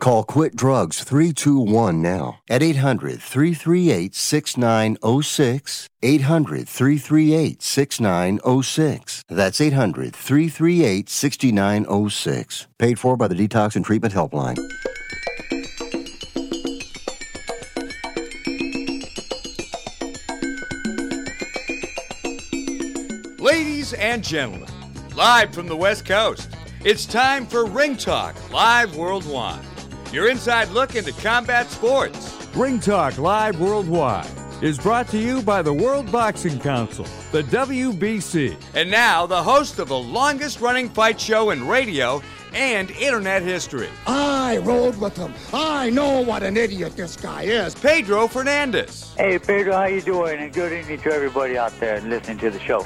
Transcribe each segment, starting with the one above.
Call Quit Drugs 321 now at 800 338 6906. 800 338 6906. That's 800 338 6906. Paid for by the Detox and Treatment Helpline. Ladies and gentlemen, live from the West Coast, it's time for Ring Talk Live Worldwide. Your inside look into combat sports. Ring Talk Live Worldwide is brought to you by the World Boxing Council, the WBC. And now, the host of the longest running fight show in radio and internet history, I rode with him. I know what an idiot this guy is. Pedro Fernandez. Hey Pedro, how you doing? And good evening to everybody out there listening to the show.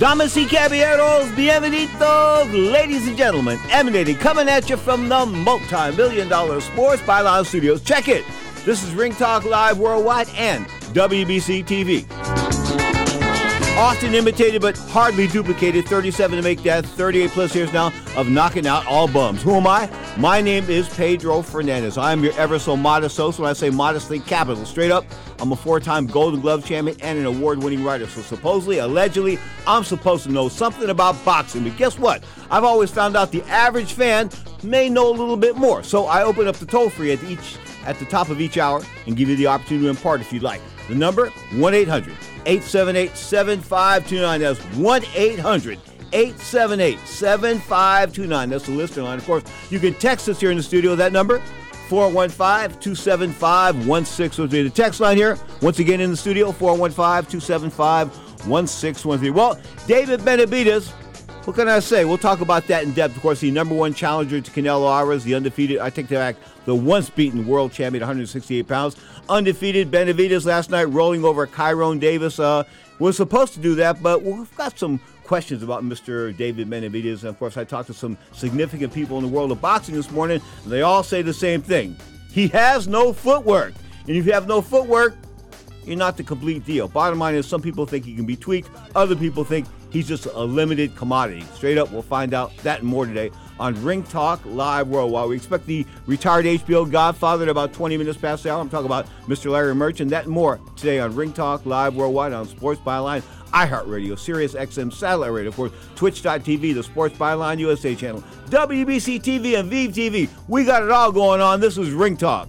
Damas y caballeros, bienvenidos, ladies and gentlemen, emanating, coming at you from the multi-million dollar Sports Byline Studios. Check it. This is Ring Talk Live Worldwide and WBC TV. Often imitated but hardly duplicated, 37 to make that, 38 plus years now of knocking out all bums. Who am I? My name is Pedro Fernandez. I am your ever so modest host. When I say modestly, capital. Straight up, I'm a four time Golden Glove champion and an award winning writer. So supposedly, allegedly, I'm supposed to know something about boxing. But guess what? I've always found out the average fan may know a little bit more. So I open up the toll free at each at the top of each hour and give you the opportunity to impart if you'd like. The number 1 800 878 7529. That's 1 800 878 7529. That's the listener line. Of course, you can text us here in the studio. That number 415 275 1613. The text line here, once again in the studio, 415 275 1613. Well, David Benavidez, what can I say? We'll talk about that in depth. Of course, the number one challenger to Canelo Alvarez, the undefeated, I take that back, the once beaten world champion, 168 pounds. Undefeated Benavidez last night rolling over Kyrone Davis. Uh, was supposed to do that, but we've got some questions about Mr. David Benavidez. And of course, I talked to some significant people in the world of boxing this morning, and they all say the same thing. He has no footwork. And if you have no footwork, you're not the complete deal. Bottom line is, some people think he can be tweaked, other people think he's just a limited commodity. Straight up, we'll find out that and more today on Ring Talk Live Worldwide. We expect the retired HBO Godfather at about 20 minutes past the hour. I'm talking about Mr. Larry Merchant. That and more today on Ring Talk Live Worldwide on Sports Byline, iHeartRadio, Sirius XM Satellite Radio, of course, Twitch.tv, the Sports Byline USA channel, WBC TV, and Vive TV. We got it all going on. This is Ring Talk.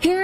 Here's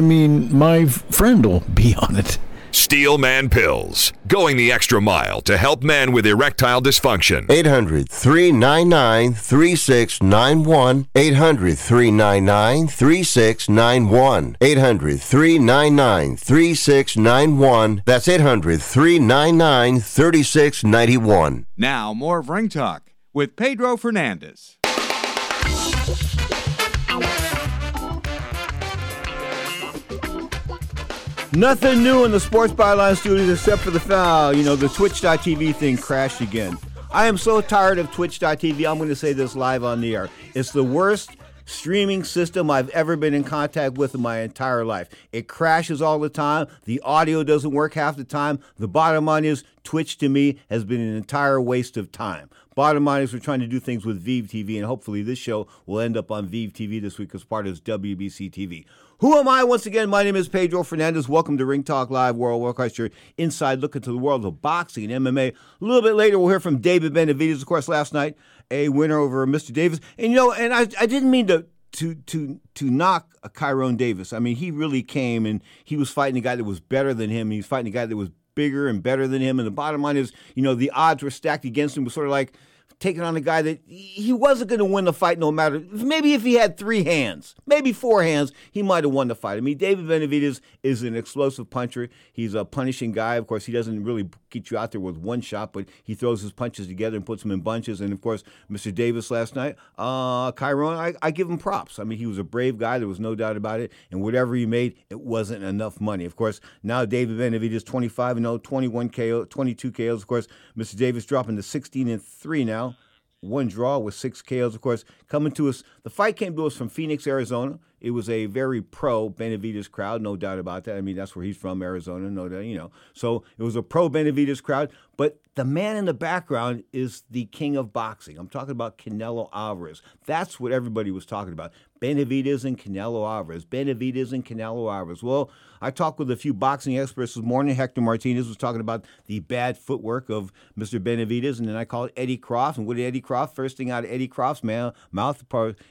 mean, my friend will be on it. Steelman Pills, going the extra mile to help men with erectile dysfunction. 800 399 3691. 800 399 3691. 800 399 3691. That's 800 399 3691. Now, more of Ring Talk with Pedro Fernandez. Nothing new in the Sports Byline studios except for the foul. You know, the Twitch.tv thing crashed again. I am so tired of Twitch.tv. I'm going to say this live on the air. It's the worst streaming system I've ever been in contact with in my entire life. It crashes all the time. The audio doesn't work half the time. The bottom line is, Twitch to me has been an entire waste of time. Bottom line is, we're trying to do things with Vive TV, and hopefully, this show will end up on Vive TV this week as part of WBC TV. Who am I? Once again, my name is Pedro Fernandez. Welcome to Ring Talk Live World Warcraft, your inside look into the world of boxing and MMA. A little bit later, we'll hear from David Benavidez, of course, last night, a winner over Mr. Davis. And you know, and I, I didn't mean to to to to knock a Kyrone Davis. I mean, he really came and he was fighting a guy that was better than him. He was fighting a guy that was bigger and better than him. And the bottom line is, you know, the odds were stacked against him. It was sort of like taking on a guy that he wasn't going to win the fight no matter. Maybe if he had three hands, maybe four hands, he might have won the fight. I mean, David Benavidez is an explosive puncher. He's a punishing guy. Of course, he doesn't really get you out there with one shot, but he throws his punches together and puts them in bunches. And of course, Mr. Davis last night, uh, Kyrone, I, I give him props. I mean, he was a brave guy. There was no doubt about it. And whatever he made, it wasn't enough money. Of course, now David Benavidez 25 and 0, 21 KO, 22 KOs. Of course, Mr. Davis dropping to 16 and 3 now one draw with six KOs. Of course, coming to us, the fight came to us from Phoenix, Arizona. It was a very pro Benavidez crowd, no doubt about that. I mean, that's where he's from, Arizona, no doubt, you know. So it was a pro Benavidez crowd. But the man in the background is the king of boxing. I'm talking about Canelo Alvarez. That's what everybody was talking about. Benavidez and Canelo Alvarez. Benavidez and Canelo Alvarez. Well, I talked with a few boxing experts this morning. Hector Martinez was talking about the bad footwork of Mr. Benavidez, and then I called Eddie Croft. And what did Eddie Croft? First thing out of Eddie Croft's mouth,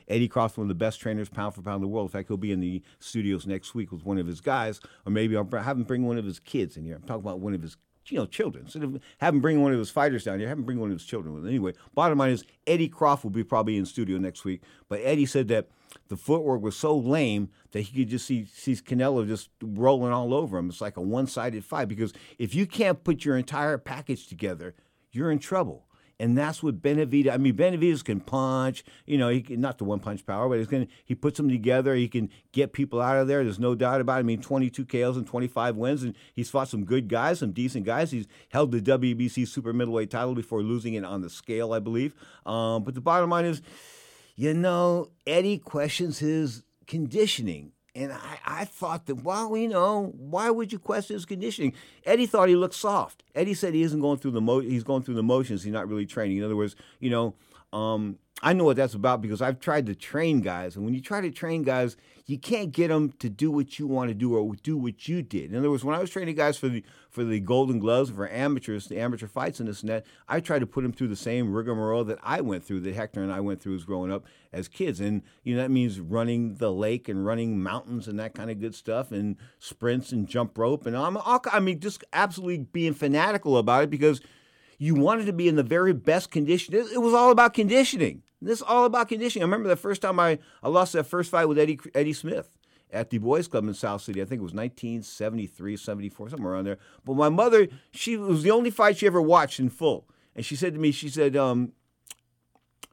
Eddie Croft, one of the best trainers pound for pound in the world. In fact, he'll be in the studios next week with one of his guys, or maybe I'll have him bring one of his kids in here. I'm talking about one of his you know, children. Instead of him bring one of those fighters down here, have him bring one of those children with him. Anyway, bottom line is Eddie Croft will be probably in studio next week. But Eddie said that the footwork was so lame that he could just see sees Canelo just rolling all over him. It's like a one-sided fight because if you can't put your entire package together, you're in trouble and that's what Benavidez. I mean, Benavidez can punch. You know, he can, not the one punch power, but he's going he puts them together. He can get people out of there. There's no doubt about it. I mean, 22 KOs and 25 wins, and he's fought some good guys, some decent guys. He's held the WBC super middleweight title before losing it on the scale, I believe. Um, but the bottom line is, you know, Eddie questions his conditioning. And I, I thought that, well, you know, why would you question his conditioning? Eddie thought he looked soft. Eddie said he isn't going through the mo- he's going through the motions. He's not really training. In other words, you know, um, I know what that's about because I've tried to train guys, and when you try to train guys, you can't get them to do what you want to do or do what you did. In other words, when I was training guys for the for the Golden Gloves for amateurs, the amateur fights and this that, I tried to put them through the same rigmarole that I went through, that Hector and I went through as growing up as kids, and you know that means running the lake and running mountains and that kind of good stuff, and sprints and jump rope, and I'm I mean just absolutely being fanatical about it because you wanted to be in the very best condition. It, it was all about conditioning. This is all about conditioning. I remember the first time I, I lost that first fight with Eddie Eddie Smith at the Boys Club in South City. I think it was 1973, 74, somewhere around there. But my mother, she was the only fight she ever watched in full. And she said to me, she said, um,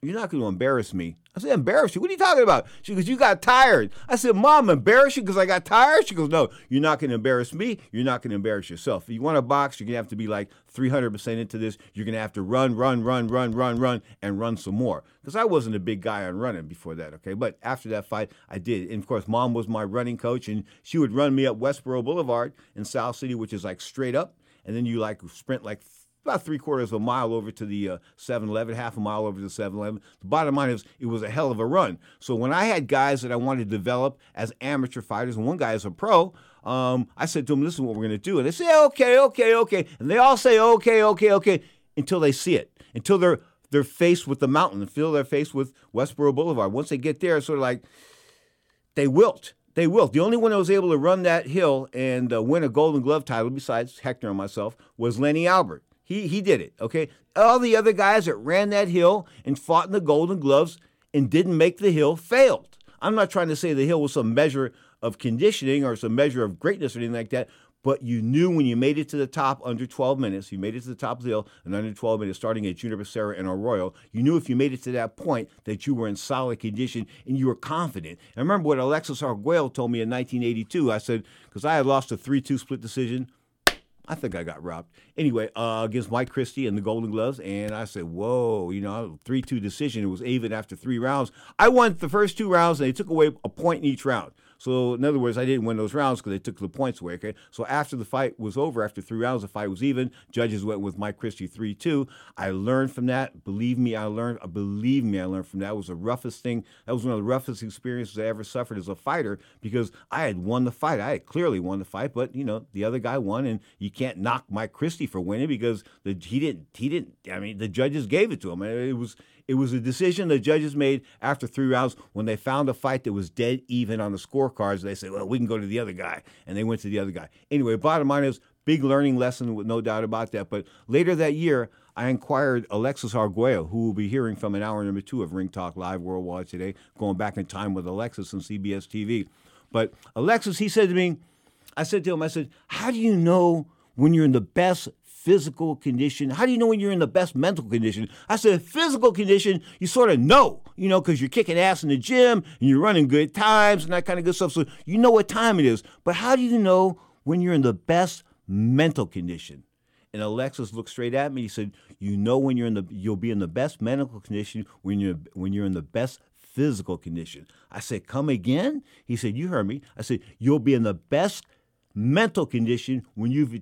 you're not going to embarrass me. I said, embarrass you? What are you talking about? She goes, you got tired. I said, Mom, embarrass you because I got tired? She goes, no, you're not going to embarrass me. You're not going to embarrass yourself. If you want to box, you're going to have to be like 300% into this. You're going to have to run, run, run, run, run, run, and run some more. Because I wasn't a big guy on running before that, okay? But after that fight, I did. And of course, Mom was my running coach, and she would run me up Westborough Boulevard in South City, which is like straight up. And then you like sprint like about three quarters of a mile over to the 7 uh, 11, half a mile over to 7 Eleven. The bottom line is it was a hell of a run. So when I had guys that I wanted to develop as amateur fighters, and one guy is a pro, um, I said to them, this is what we're going to do. And they say, okay, okay, okay. And they all say, okay, okay, okay, until they see it, until they're, they're faced with the mountain, until they're faced with Westborough Boulevard. Once they get there, it's sort of like they wilt. They wilt. The only one that was able to run that hill and uh, win a Golden Glove title, besides Hector and myself, was Lenny Albert. He he did it. Okay. All the other guys that ran that hill and fought in the Golden Gloves and didn't make the hill failed. I'm not trying to say the hill was some measure of conditioning or some measure of greatness or anything like that, but you knew when you made it to the top under 12 minutes, you made it to the top of the hill in under 12 minutes, starting at Juniper Serra and Arroyo, you knew if you made it to that point that you were in solid condition and you were confident. And I remember what Alexis Arguello told me in 1982. I said, because I had lost a 3 2 split decision I think I got robbed. Anyway, uh, against Mike Christie and the Golden Gloves, and I said, "Whoa, you know, three-two decision. It was even after three rounds. I won the first two rounds, and they took away a point in each round. So in other words, I didn't win those rounds because they took the points away. Okay, so after the fight was over, after three rounds, the fight was even. Judges went with Mike Christie three two. I learned from that. Believe me, I learned. Uh, believe me, I learned from that. It was the roughest thing. That was one of the roughest experiences I ever suffered as a fighter because I had won the fight. I had clearly won the fight, but you know the other guy won, and you can't knock Mike Christie for winning because the, he didn't. He didn't. I mean, the judges gave it to him. It was it was a decision the judges made after three rounds when they found a fight that was dead even on the scorecards. They said, well, we can go to the other guy. And they went to the other guy. Anyway, bottom line is, big learning lesson with no doubt about that. But later that year, I inquired Alexis Arguello, who will be hearing from an hour number two of Ring Talk Live Worldwide today, going back in time with Alexis on CBS TV. But Alexis, he said to me, I said to him, I said, how do you know when you're in the best physical condition? How do you know when you're in the best mental condition? I said, physical condition, you sort of know, you know, because you're kicking ass in the gym and you're running good times and that kind of good stuff. So you know what time it is. But how do you know when you're in the best mental condition? And Alexis looked straight at me. He said, "You know when you're in the you'll be in the best medical condition when you're when you're in the best physical condition." I said, "Come again?" He said, "You heard me." I said, "You'll be in the best mental condition when you've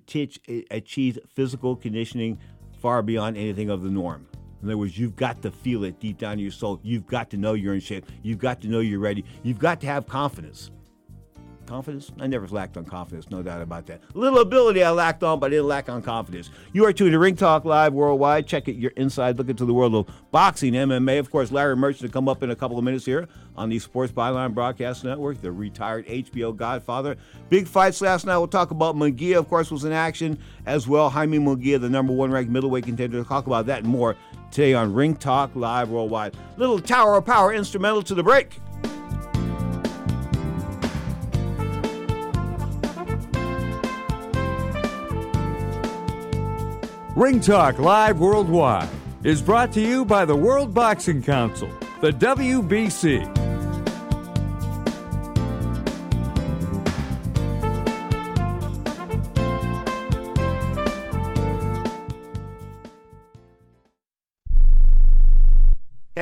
achieved physical conditioning far beyond anything of the norm. In other words, you've got to feel it deep down in your soul. You've got to know you're in shape. You've got to know you're ready. You've got to have confidence. Confidence? I never lacked on confidence, no doubt about that. A little ability I lacked on, but I didn't lack on confidence. You are tuned to Ring Talk Live Worldwide. Check it, your inside look into the world of boxing, MMA. Of course, Larry Merchant to come up in a couple of minutes here on the Sports Byline Broadcast Network, the retired HBO Godfather. Big fights last night. We'll talk about Munguia, of course, was in action as well. Jaime Munguia, the number one ranked middleweight contender. We'll talk about that and more today on Ring Talk Live Worldwide. Little Tower of Power instrumental to the break. Ring Talk Live Worldwide is brought to you by the World Boxing Council, the WBC.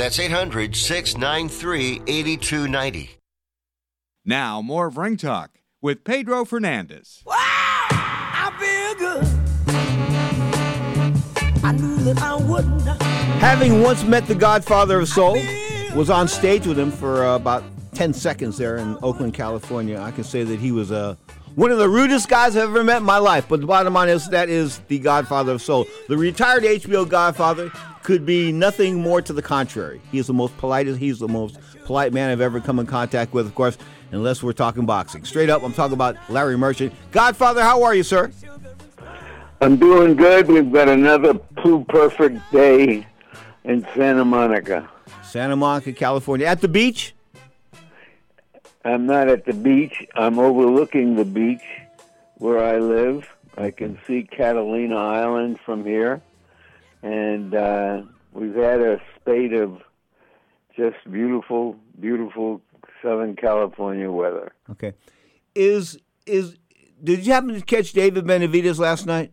That's 800 693 8290. Now, more of Ring Talk with Pedro Fernandez. I feel good. I knew that I would not. Having once met the Godfather of Soul, was on stage with him for uh, about 10 seconds there in Oakland, California. I can say that he was uh, one of the rudest guys I've ever met in my life. But the bottom line is that is the Godfather of Soul. The retired HBO Godfather could be nothing more to the contrary. He is the most polite. He's the most polite man I've ever come in contact with, of course, unless we're talking boxing. Straight up, I'm talking about Larry Merchant. Godfather, how are you, sir? I'm doing good. We've got another poo perfect day in Santa Monica. Santa Monica, California. At the beach? I'm not at the beach. I'm overlooking the beach where I live. I can see Catalina Island from here. And uh, we've had a spate of just beautiful, beautiful Southern California weather. Okay. Is is did you happen to catch David Benavidez last night?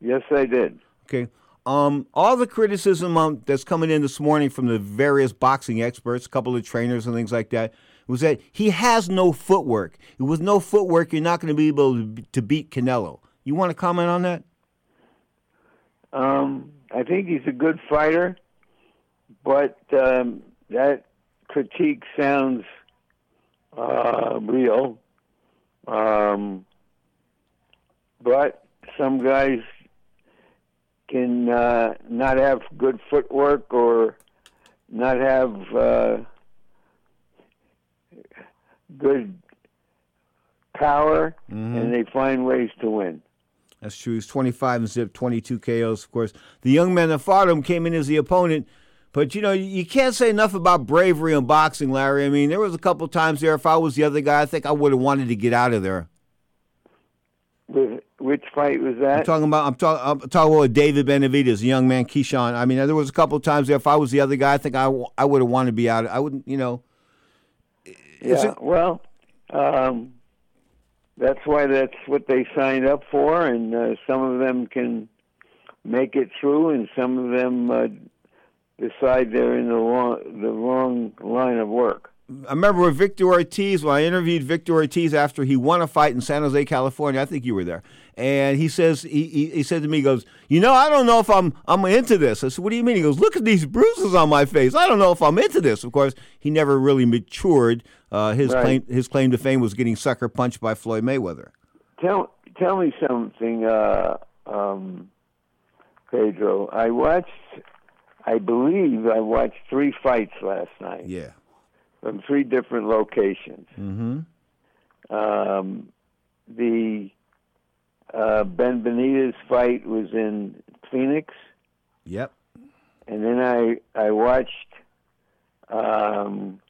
Yes, I did. Okay. Um, all the criticism um, that's coming in this morning from the various boxing experts, a couple of trainers and things like that, was that he has no footwork. With no footwork, you're not going to be able to, to beat Canelo. You want to comment on that? Um, I think he's a good fighter, but um, that critique sounds uh, real. Um, but some guys can uh, not have good footwork or not have uh, good power, Mhm. and they find ways to win. That's true. He's 25 and zip, 22 KOs, of course. The young man that fought him came in as the opponent, But you know, you can't say enough about bravery in boxing, Larry. I mean, there was a couple times there. If I was the other guy, I think I would have wanted to get out of there. Which fight was that? I'm talking about. I'm, talk, I'm talking about David Benavidez, a young man, Keyshawn. I mean, there was a couple times there. If I was the other guy, I think I, I would have wanted to be out. I wouldn't, you know. Yeah. It, well, um, that's why that's what they signed up for, and uh, some of them can make it through, and some of them uh, decide they're in the wrong the wrong line of work. I remember with Victor Ortiz when I interviewed Victor Ortiz after he won a fight in San Jose, California. I think you were there, and he says he, he, he said to me, he "goes, you know, I don't know if I'm I'm into this." I said, "What do you mean?" He goes, "Look at these bruises on my face. I don't know if I'm into this." Of course, he never really matured. Uh, his Right. claim his claim to fame was getting sucker punched by Floyd Mayweather. Tell tell me something, uh, um, Pedro. I watched, I believe, I watched three fights last night Yeah. From three different locations. Mm-hmm. Um, the uh, Ben Benitez fight was in Phoenix, Yep. and then I I watched um,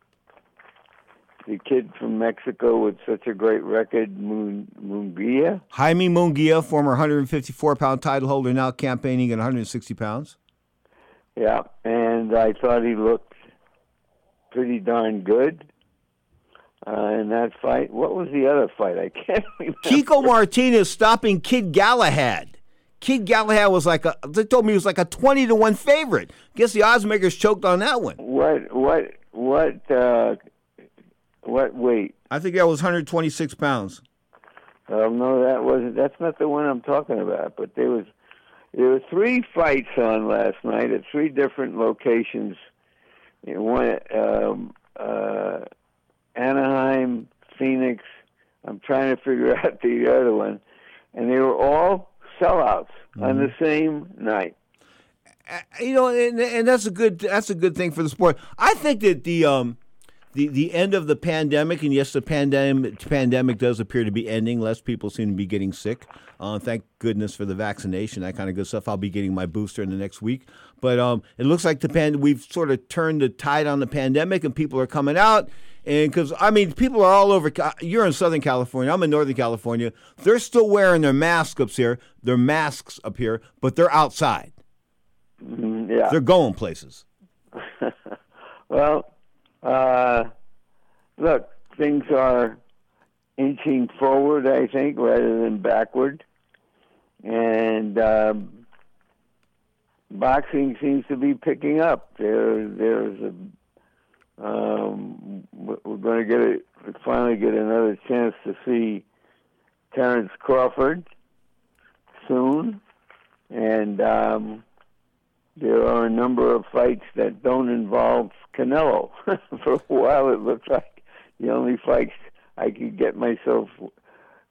the kid from Mexico with such a great record, Mun- Munguia. Jaime Munguia, former 154 pound title holder, now campaigning at 160 pounds. Yeah, and I thought he looked pretty darn good uh, in that fight. What was the other fight? I can't remember. Kiko Martinez stopping Kid Galahad. Kid Galahad was like a. They told me he was like a 20 to one favorite. Guess the odds makers choked on that one. What what what uh, what weight? I think that was 126 pounds. Um, no, that wasn't. That's not the one I'm talking about. But there was there were three fights on last night at three different locations. You know, um, uh, Anaheim, Phoenix. I'm trying to figure out the other one, and they were all sellouts on the same night. You know, and, and that's a good that's a good thing for the sport. I think that the um the the end of the pandemic, and yes, the pandemic pandemic does appear to be ending. Less people seem to be getting sick. Uh, thank goodness for the vaccination, that kind of good stuff. I'll be getting my booster in the next week. But um, it looks like the pan we've sort of turned the tide on the pandemic, and people are coming out. And because I mean, people are all over. You're in Southern California. I'm in Northern California. They're still wearing their masks up here. Their masks up here, but they're outside. Mm, yeah. They're going places. Well, uh, look, things are inching forward, I think, rather than backward. And um, boxing seems to be picking up. There, there's a. Um, we're going to get a, finally get another chance to see Terrence Crawford soon, and um, there are a number of fights that don't involve Canelo. For a while, it looked like the only fights I could get myself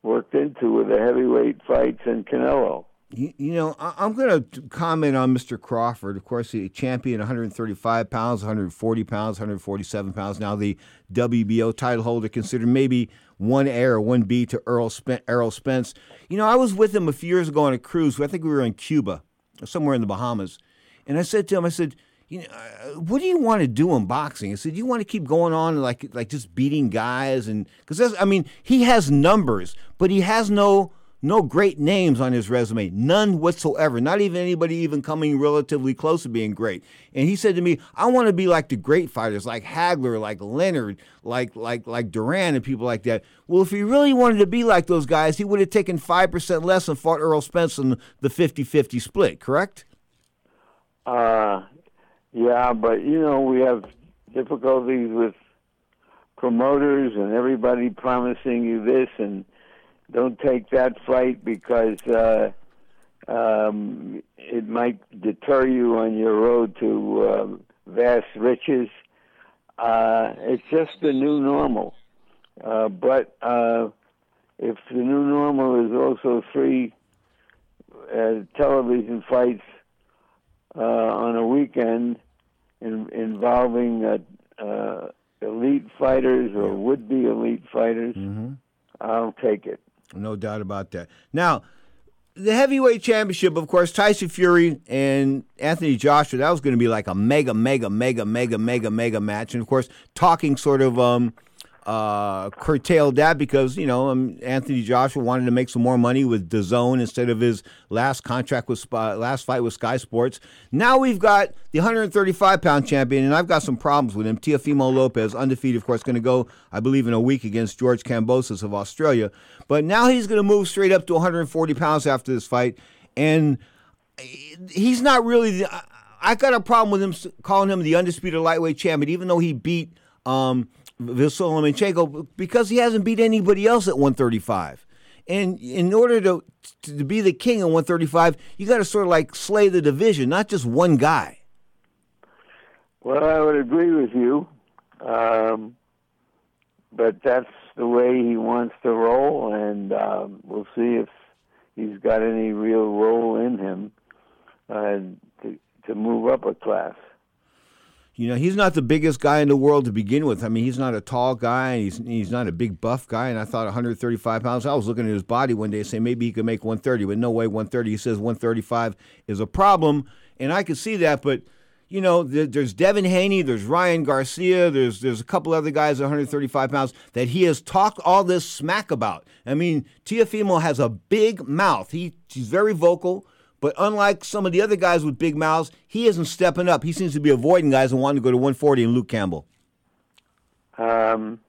worked into were the heavyweight fights and Canelo. You, you know, I'm going to comment on Mr. Crawford. Of course, the champion, 135 pounds, 140 pounds, 147 pounds. Now the WBO title holder, considered maybe one A or one B to Earl Spen- Errol Spence. You know, I was with him a few years ago on a cruise. I think we were in Cuba, somewhere in the Bahamas, and I said to him, I said. You know, uh, what do you want to do in boxing? I said, you want to keep going on like like just beating guys and because I mean he has numbers, but he has no no great names on his resume, none whatsoever. Not even anybody even coming relatively close to being great. And he said to me, "I want to be like the great fighters, like Hagler, like Leonard, like like like Duran, and people like that." Well, if he really wanted to be like those guys, he would have taken five percent less and fought Errol Spence in the 50-50 split. Correct? Uh, yeah, but you know we have difficulties with promoters and everybody promising you this and don't take that fight because uh, um, it might deter you on your road to uh, vast riches. Uh, it's just the new normal. Uh, but uh, if the new normal is also three uh, television fights uh, on a weekend in, involving uh, uh, elite fighters or would-be elite fighters, Mm-hmm. I'll take it. No doubt about that. Now, the heavyweight championship, of course, Tyson Fury and Anthony Joshua. That was going to be like a mega, mega, mega, mega, mega, mega match. And of course, talking sort of um, uh, curtailed that because you know um, Anthony Joshua wanted to make some more money with DAZN instead of his last contract with uh, last fight with Sky Sports. Now we've got the 135 pound champion, and I've got some problems with him. Teofimo Lopez, undefeated, of course, going to go I believe in a week against George Kambosos of Australia, but now he's going to move straight up to 140 pounds after this fight, and he's not really. The, I got a problem with him calling him the undisputed lightweight champion, even though he beat. Um, Vasyl Lomachenko because he hasn't beat anybody else at 135. And in order to to be the king at 135, you got to sort of like slay the division, not just one guy. Well, I would agree with you, um, but that's the way he wants to roll, and um, we'll see if he's got any real role in him uh, to to move up a class. You know, he's not the biggest guy in the world to begin with. I mean, he's not a tall guy. He's he's not a big buff guy. And I thought 135 pounds. I was looking at his body one day, saying maybe he could make 130, but no way 130. He says 135 is a problem, and I could see that. But you know, there's Devin Haney, there's Ryan Garcia, there's there's a couple other guys at 135 pounds that he has talked all this smack about. I mean, Teofimo has a big mouth. He he's very vocal. But unlike some of the other guys with big mouths, he isn't stepping up. He seems to be avoiding guys and wanting to go to 140 and Luke Campbell. Um,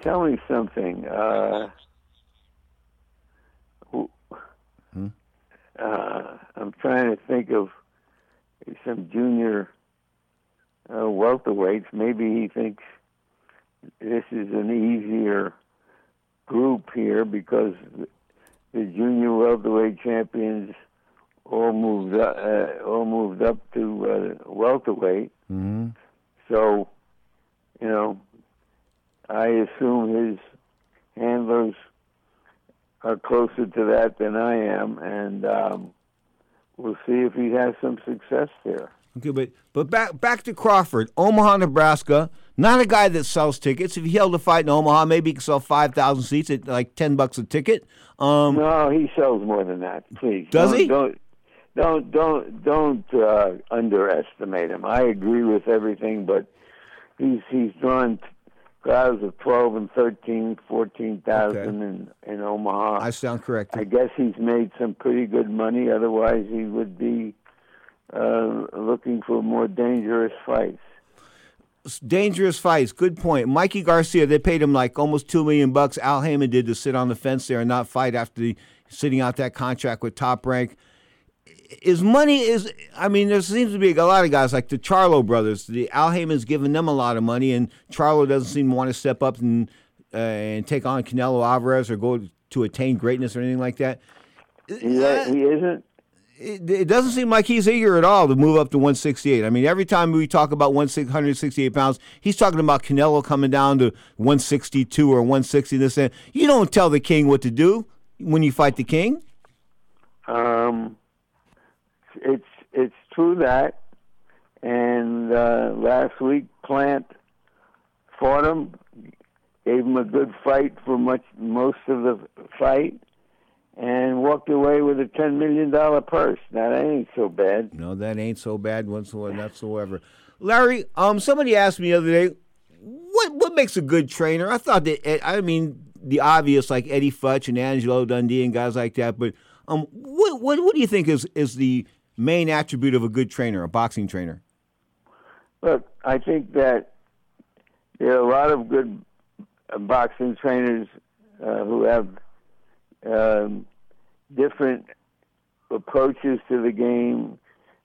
tell me something. Uh, hmm? uh, I'm trying to think of some junior uh, welterweights. Maybe he thinks this is an easier group here because the junior welterweight champions all moved up, uh, all moved up to uh, welterweight. Mm-hmm. So, you know, I assume his handlers are closer to that than I am, and um, we'll see if he has some success there. Okay, but but back back to Crawford, Omaha, Nebraska. Not a guy that sells tickets. If he held a fight in Omaha, maybe he could sell five thousand seats at like ten bucks a ticket. Um, no, he sells more than that. Please, does don't, he? Don't don't don't don't uh, underestimate him. I agree with everything, but he's he's drawn crowds of twelve and 13, 14,000 Okay. in in Omaha. I sound correct. I guess he's made some pretty good money. Otherwise, he would be uh, looking for more dangerous fights. Dangerous fights. Good point. Mikey Garcia, they paid him like almost two million bucks. Al Haymon did to sit on the fence there and not fight after the, sitting out that contract with Top Rank. Is money is I mean there seems to be a lot of guys like the Charlo brothers. The Al Haymon's giving them a lot of money, and Charlo doesn't seem to want to step up and uh, and take on Canelo Alvarez or go to attain greatness or anything like that. He, he isn't. It, it doesn't seem like he's eager at all to move up to 168. I mean, every time we talk about 168 pounds, he's talking about Canelo coming down to 162 or 160. This and you don't tell the king what to do when you fight the king. Um, it's it's true that, and uh, last week Plant fought him, gave him a good fight for much most of the fight, and walked away with a ten million dollar purse. Now that ain't so bad. No, that ain't so bad whatsoever. Larry, um, somebody asked me the other day, what what makes a good trainer? I thought that eh, I mean the obvious like Eddie Futch and Angelo Dundee and guys like that, but um, what what what do you think is is the main attribute of a good trainer, a boxing trainer? Look, I think that there are a lot of good uh, boxing trainers uh, who have um, different approaches to the game.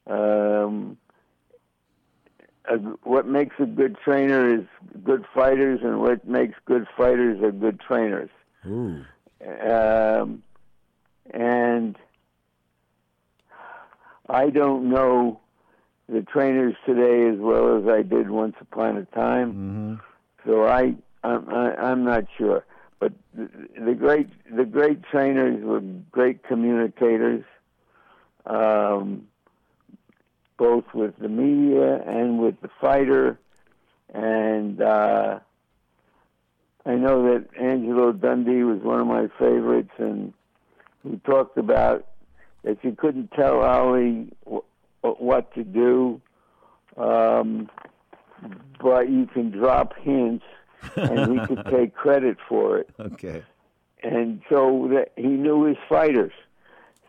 Um, a, what makes a good trainer is good fighters, and what makes good fighters are good trainers. Ooh. Um, and I don't know the trainers today as well as I did once upon a time. Mm-hmm. So I, I'm, I, I'm not sure. But the, great, the great trainers were great communicators, um, both with the media and with the fighter. And uh, I know that Angelo Dundee was one of my favorites, and he talked about that you couldn't tell Ali w- what to do, um, but you can drop hints, and he could take credit for it. Okay. And so that he knew his fighters.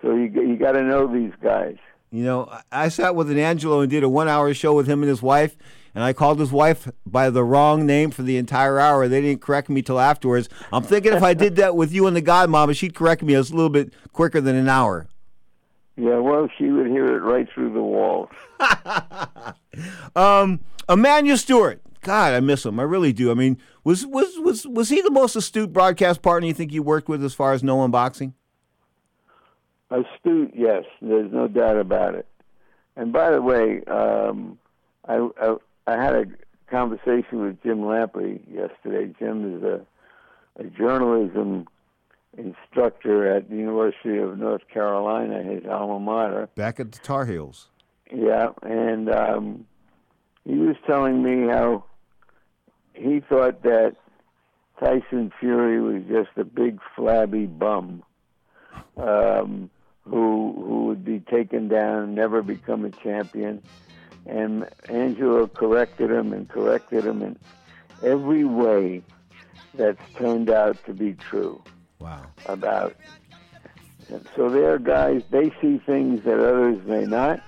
So you you got to know these guys. You know, I I sat with an Angelo and did a one-hour show with him and his wife, and I called his wife by the wrong name for the entire hour. They didn't correct me till afterwards. I'm thinking if I did that with you and the Godmama, she'd correct me a little bit quicker than an hour. Yeah, well, she would hear it right through the walls. Um, Emanuel Steward. God, I miss him. I really do. I mean, was was was was he the most astute broadcast partner you think you worked with as far as no unboxing? Astute, yes. There's no doubt about it. And by the way, um, I, I I had a conversation with Jim Lampley yesterday. Jim is a, a journalism instructor at the University of North Carolina, his alma mater. Back at the Tar Heels. Yeah, and um, he was telling me how he thought that Tyson Fury was just a big flabby bum um, who who would be taken down, and never become a champion. And Angelo corrected him and corrected him in every way that's turned out to be true. Wow. About and so there are guys they see things that others may not,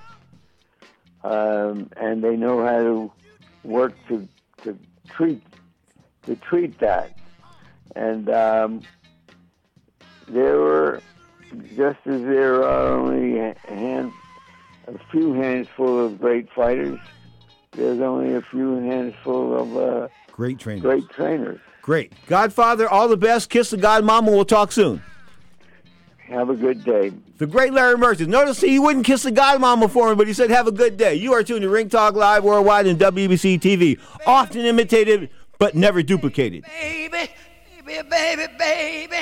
um, and they know how to work to to treat to treat that. And um, there were just as there are only a hand a few handful of great fighters. There's only a few handful of uh, Great trainer. great trainers. Great. Godfather, all the best. Kiss the Godmama. We'll talk soon. Have a good day. The great Larry Merchant. Notice he wouldn't kiss the Godmama for me, but he said, have a good day. You are tuned to Ring Talk Live Worldwide and WBC TV. Often imitated, but never duplicated. Baby, baby, baby, baby,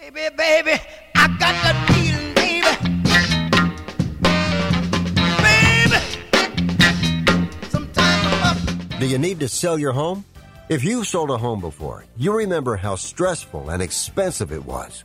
baby, baby, I got that feeling, baby. Baby. Some time over Do you need to sell your home? If you've sold a home before, you remember how stressful and expensive it was.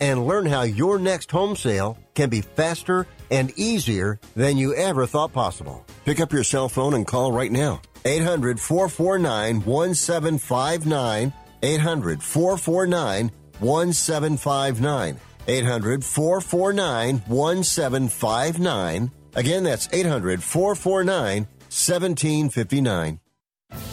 and learn how your next home sale can be faster and easier than you ever thought possible. Pick up your cell phone and call right now. 800 449 1759. 800 449 1759. 800 449 1759. Again, that's 800 449 1759.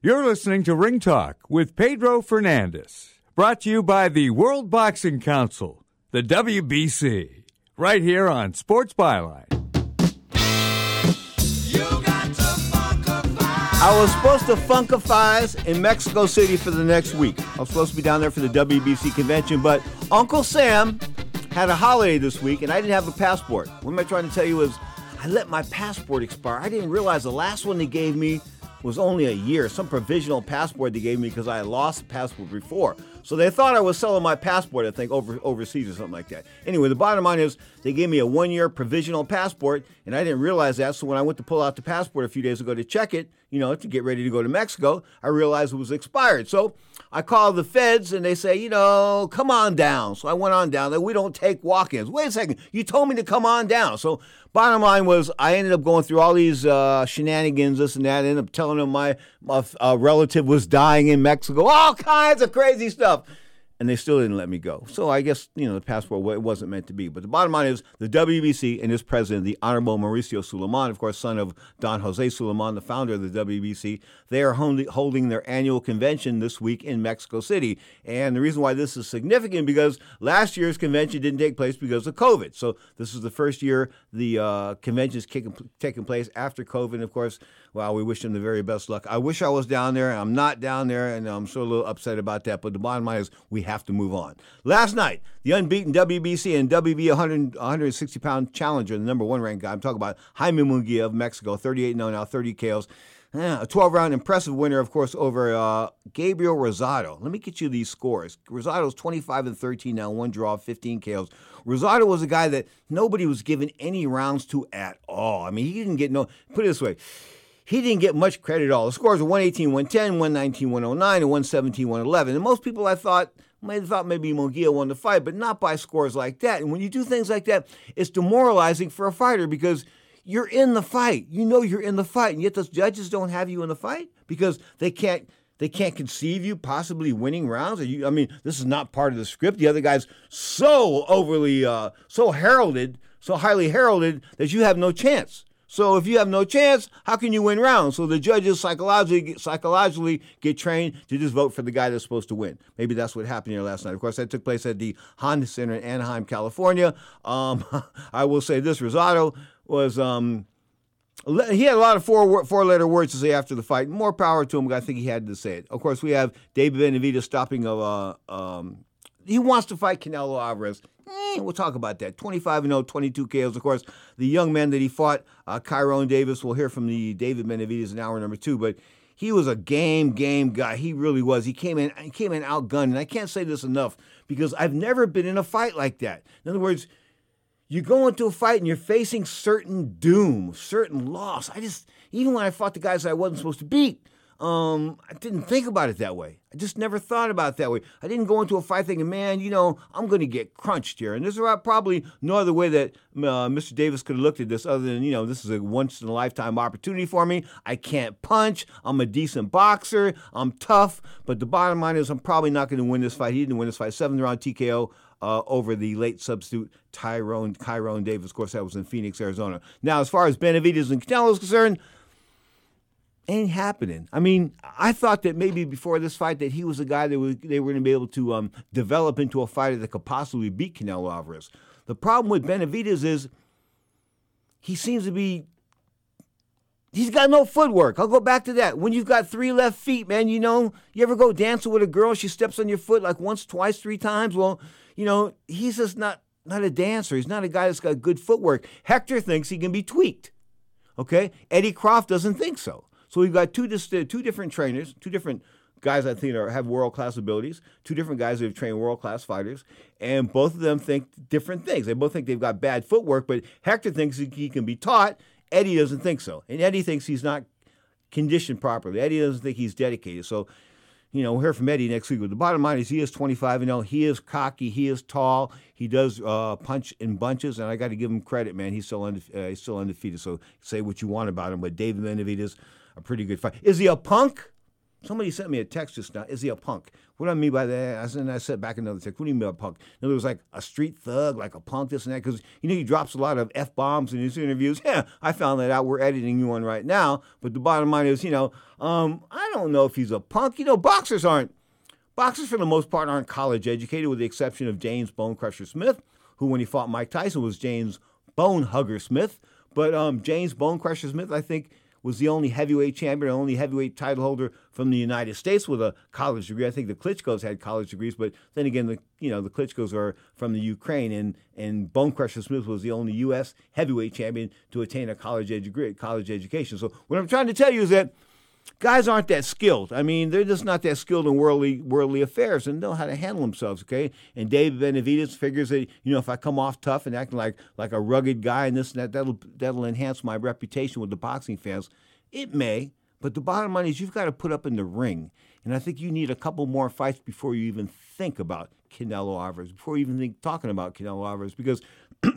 You're listening to Ring Talk with Pedro Fernandez, brought to you by the World Boxing Council, the WBC, right here on Sports Byline. I was supposed to Funkify in Mexico City for the next week. I was supposed to be down there for the WBC convention, but Uncle Sam had a holiday this week and I didn't have a passport. What am I trying to tell you is I let my passport expire. I didn't realize the last one they gave me was only a year, some provisional passport they gave me because I lost passport before. So they thought I was selling my passport, I think, over overseas or something like that. Anyway, the bottom line is they gave me a one year provisional passport, and I didn't realize that. So when I went to pull out the passport a few days ago to check it, you know, to get ready to go to Mexico, I realized it was expired. So I called the feds and they say, you know, come on down. So I went on down there. We don't take walk ins. Wait a second. You told me to come on down. So bottom line was I ended up going through all these uh, shenanigans, this and that. I ended up telling them my, my uh, relative was dying in Mexico, all kinds of crazy stuff and they still didn't let me go. So I guess you know the passport it wasn't meant to be. But the bottom line is the WBC and its president, the Honorable Mauricio Sulaiman, of course, son of Don Jose Sulaiman, the founder of the WBC, they are holding their annual convention this week in Mexico City. And the reason why this is significant because last year's convention didn't take place because of COVID. So this is the first year the uh, convention is taking place after COVID. of course, well, we wish him the very best luck. I wish I was down there. I'm not down there, and I'm so a little upset about that. But the bottom line is we have to move on. Last night, the unbeaten WBC and WB 100, 160 pound challenger, the number one ranked guy, I'm talking about Jaime Munguia of Mexico, 38 0 now, 30 KOs. Yeah, a 12 round impressive winner, of course, over uh, Gabriel Rosado. Let me get you these scores. Rosado's 25 and 13 now, one draw, 15 KOs. Rosado was a guy that nobody was giving any rounds to at all. I mean, he didn't get no, put it this way he didn't get much credit at all. The scores were 118, 110, 119, 109, and 117, 111. And most people I thought might have thought maybe Munguia won the fight, but not by scores like that. And when you do things like that, it's demoralizing for a fighter because you're in the fight. You know you're in the fight, and yet those judges don't have you in the fight because they can't they can't conceive you possibly winning rounds. You, I mean, this is not part of the script. The other guy's so overly, uh, so heralded, so highly heralded that you have no chance. So if you have no chance, how can you win rounds? So the judges psychologically psychologically get trained to just vote for the guy that's supposed to win. Maybe that's what happened here last night. Of course, that took place at the Honda Center in Anaheim, California. Um, I will say this: Rosado was. Um, he had a lot of four four letter words to say after the fight. More power to him. I think he had to say it. Of course, we have David Benavidez stopping a. Uh, um, he wants to fight Canelo Alvarez. Eh, we'll talk about that. 25 0, 22 KOs. Of course, the young man that he fought, uh, Kyrone Davis, we'll hear from the David Benavidez in hour number two, but he was a game, game guy. He really was. He came in, he came in outgunned, and I can't say this enough because I've never been in a fight like that. In other words, you go into a fight and you're facing certain doom, certain loss. I just, even when I fought the guys I wasn't supposed to beat, um, I didn't think about it that way. I just never thought about it that way. I didn't go into a fight thinking, man, you know, I'm going to get crunched here. And there's probably no other way that uh, Mr. Davis could have looked at this other than, you know, this is a once in a lifetime opportunity for me. I can't punch. I'm a decent boxer. I'm tough. But the bottom line is, I'm probably not going to win this fight. He didn't win this fight. Seventh round TKO. Uh, over the late substitute Tyrone Kyrone Davis. Of course, that was in Phoenix, Arizona. Now, as far as Benavidez and Canelo is concerned, ain't happening. I mean, I thought that maybe before this fight that he was a guy that was, they were going to be able to um, develop into a fighter that could possibly beat Canelo Alvarez. The problem with Benavidez is he seems to be he's got no footwork. I'll go back to that. When you've got three left feet, man, you know, you ever go dancing with a girl, she steps on your foot like once, twice, three times. Well, you know, he's just not not a dancer. He's not a guy that's got good footwork. Hector thinks he can be tweaked. Okay? Eddie Croft doesn't think so. So we've got two two different trainers, two different guys I think are, have world class abilities, two different guys who have trained world class fighters, and both of them think different things. They both think they've got bad footwork, but Hector thinks he can be taught. Eddie doesn't think so, and Eddie thinks he's not conditioned properly. Eddie doesn't think he's dedicated. So, you know, we'll hear from Eddie next week. But the bottom line is he is 25 and 0. He is cocky. He is tall. He does uh, punch in bunches, and I got to give him credit, man. He's still uh, he's still undefeated. So say what you want about him, but David Benavidez, a pretty good fight. Is he a punk? Somebody sent me a text just now. Is he a punk? What do I mean by that? Said, I said back another text. What do you mean by punk? In other words, like a street thug, like a punk, this and that. Because you know he drops a lot of f bombs in his interviews. Yeah, I found that out. We're editing you one right now. But the bottom line is, you know, um, I don't know if he's a punk. You know, boxers aren't. Boxers, for the most part, aren't college educated, with the exception of James Bone Crusher Smith, who, when he fought Mike Tyson, was James Bone Hugger Smith. But um, James Bone Crusher Smith, I think, was the only heavyweight champion, only heavyweight title holder from the United States with a college degree. I think the Klitschko's had college degrees, but then again, the you know the Klitschko's are from the Ukraine, and and Bone Crusher Smith was the only U.S. heavyweight champion to attain a college degree, college education. So what I'm trying to tell you is that guys aren't that skilled. I mean, they're just not that skilled in worldly worldly affairs and know how to handle themselves. Okay, and Dave Benavidez figures that you know if I come off tough and acting like like a rugged guy and this and that, that'll that'll enhance my reputation with the boxing fans. It may, but the bottom line is you've got to put up in the ring, and I think you need a couple more fights before you even think about Canelo Alvarez, before you even think talking about Canelo Alvarez, because.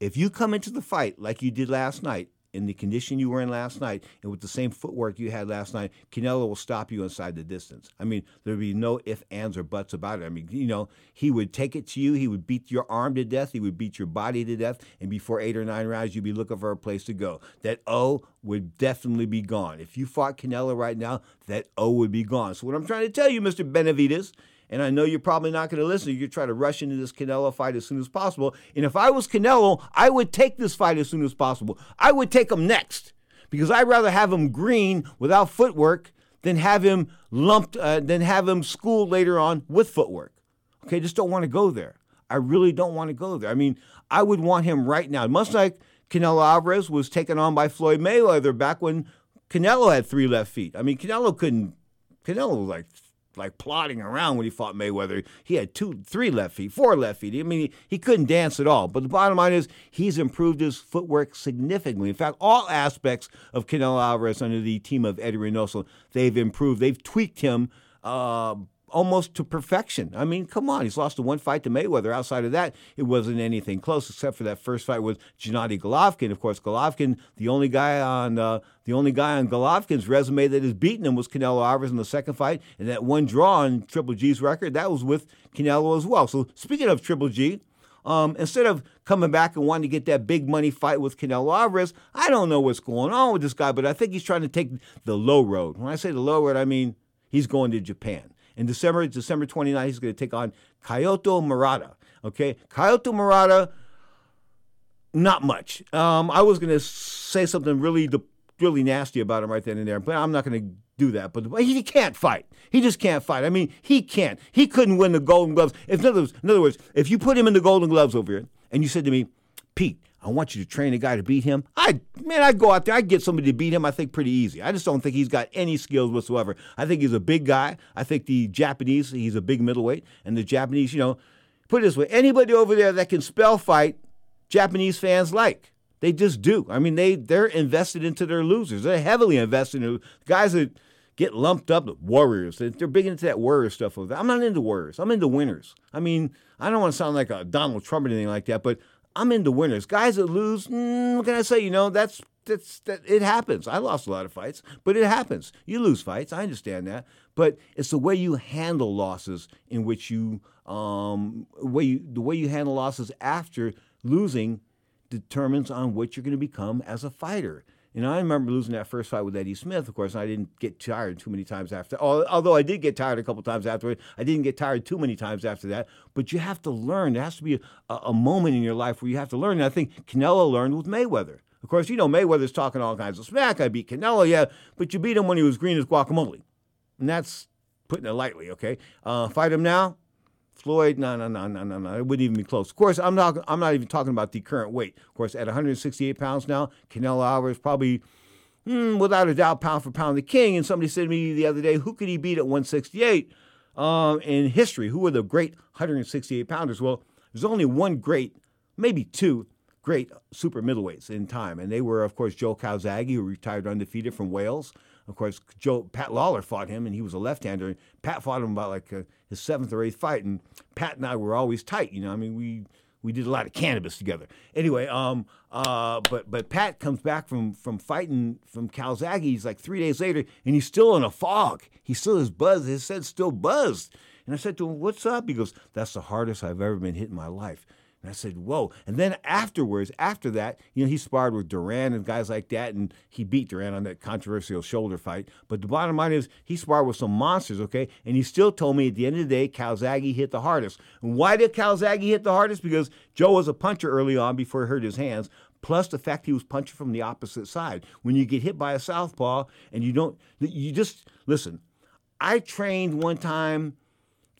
if you come into the fight like you did last night in the condition you were in last night and with the same footwork you had last night, Canelo will stop you inside the distance. I mean, there'd be no ifs, ands, or buts about it. I mean, you know, he would take it to you. He would beat your arm to death. He would beat your body to death. And before eight or nine rounds, you'd be looking for a place to go. That O would definitely be gone. If you fought Canelo right now, that O would be gone. So what I'm trying to tell you, Mr. Benavidez, and I know you're probably not going to listen. You try to rush into this Canelo fight as soon as possible. And if I was Canelo, I would take this fight as soon as possible. I would take him next because I'd rather have him green without footwork than have him lumped, uh, than have him schooled later on with footwork. Okay, just don't want to go there. I really don't want to go there. I mean, I would want him right now. Much like Canelo Alvarez was taken on by Floyd Mayweather back when Canelo had three left feet. I mean, Canelo couldn't. Canelo was like like plodding around when he fought Mayweather. He had two, three left feet, four left feet. I mean, he, he couldn't dance at all. But the bottom line is he's improved his footwork significantly. In fact, all aspects of Canelo Alvarez under the team of Eddie Reynoso, they've improved. They've tweaked him. Uh, almost to perfection. I mean, come on, he's lost the one fight to Mayweather. Outside of that, it wasn't anything close, except for that first fight with Gennady Golovkin. Of course, Golovkin, the only guy on uh, the only guy on Golovkin's resume that has beaten him was Canelo Alvarez in the second fight, and that one draw on Triple G's record that was with Canelo as well. So speaking of Triple G. Um, instead of coming back and wanting to get that big money fight with Canelo Alvarez, I don't know what's going on with this guy, but I think he's trying to take the low road. When I say the low road, I mean he's going to Japan. In December, December 29th, he's going to take on Ryota Murata. Okay, Ryota Murata, not much. Um, I was going to say something really, really nasty about him right then and there, but I'm not going to do that. But he can't fight. He just can't fight. I mean, he can't. He couldn't win the Golden Gloves. If in other words, in other words, if you put him in the Golden Gloves over here, and you said to me, Pete, I want you to train a guy to beat him. I man, I'd go out there, I'd get somebody to beat him, I think pretty easy. I just don't think he's got any skills whatsoever. I think he's a big guy. I think the Japanese, he's a big middleweight, and the Japanese, you know, put it this way, anybody over there that can spell fight, Japanese fans like. They just do. I mean, they they're invested into their losers. They're heavily invested in guys that get lumped up with warriors. They're big into that warrior stuff. Over there. I'm not into warriors. I'm into winners. I mean, I don't want to sound like a Donald Trump or anything like that, but I'm into winners. Guys that lose, mm, what can I say? You know, that's that's that it happens. I lost a lot of fights, but it happens. You lose fights. I understand that, but it's the way you handle losses in which you um way you the way you handle losses after losing determines on what you're going to become as a fighter. You know, I remember losing that first fight with Eddie Smith, of course, and I didn't get tired too many times after. Although I did get tired a couple times afterward, I didn't get tired too many times after that. But you have to learn. There has to be a, a moment in your life where you have to learn. And I think Canelo learned with Mayweather. Of course, you know, Mayweather's talking all kinds of smack. I beat Canelo, yeah, but you beat him when he was green as guacamole. And that's putting it lightly, okay? Uh, fight him now, Floyd, no, no, no, no, no, no. It wouldn't even be close. Of course, I'm not. I'm not even talking about the current weight. Of course, at 168 pounds now, Canelo Alvarez probably, hmm, without a doubt, pound for pound, the king. And somebody said to me the other day, who could he beat at 168 um, in history? Who are the great 168 pounders? Well, there's only one great, maybe two. great super middleweights in time, and they were, of course, Joe Calzaghe, who retired undefeated from Wales. Of course, Joe Pat Lawlor fought him, and he was a left-hander. And Pat fought him about like uh, his seventh or eighth fight, and Pat and I were always tight. You know, I mean, we we did a lot of cannabis together. Anyway, um, uh, but but Pat comes back from from fighting from Calzaghe. He's like three days later, and he's still in a fog. He still is buzzed. His head's still buzzed. And I said to him, "What's up?" He goes, "That's the hardest I've ever been hit in my life." And I said, whoa. And then afterwards, after that, you know, he sparred with Duran and guys like that, and he beat Duran on that controversial shoulder fight. But the bottom line is, he sparred with some monsters, okay? And he still told me at the end of the day, Calzaghe hit the hardest. And why did Calzaghe hit the hardest? Because Joe was a puncher early on before he hurt his hands. Plus the fact he was punching from the opposite side. When you get hit by a southpaw and you don't, you just listen. I trained one time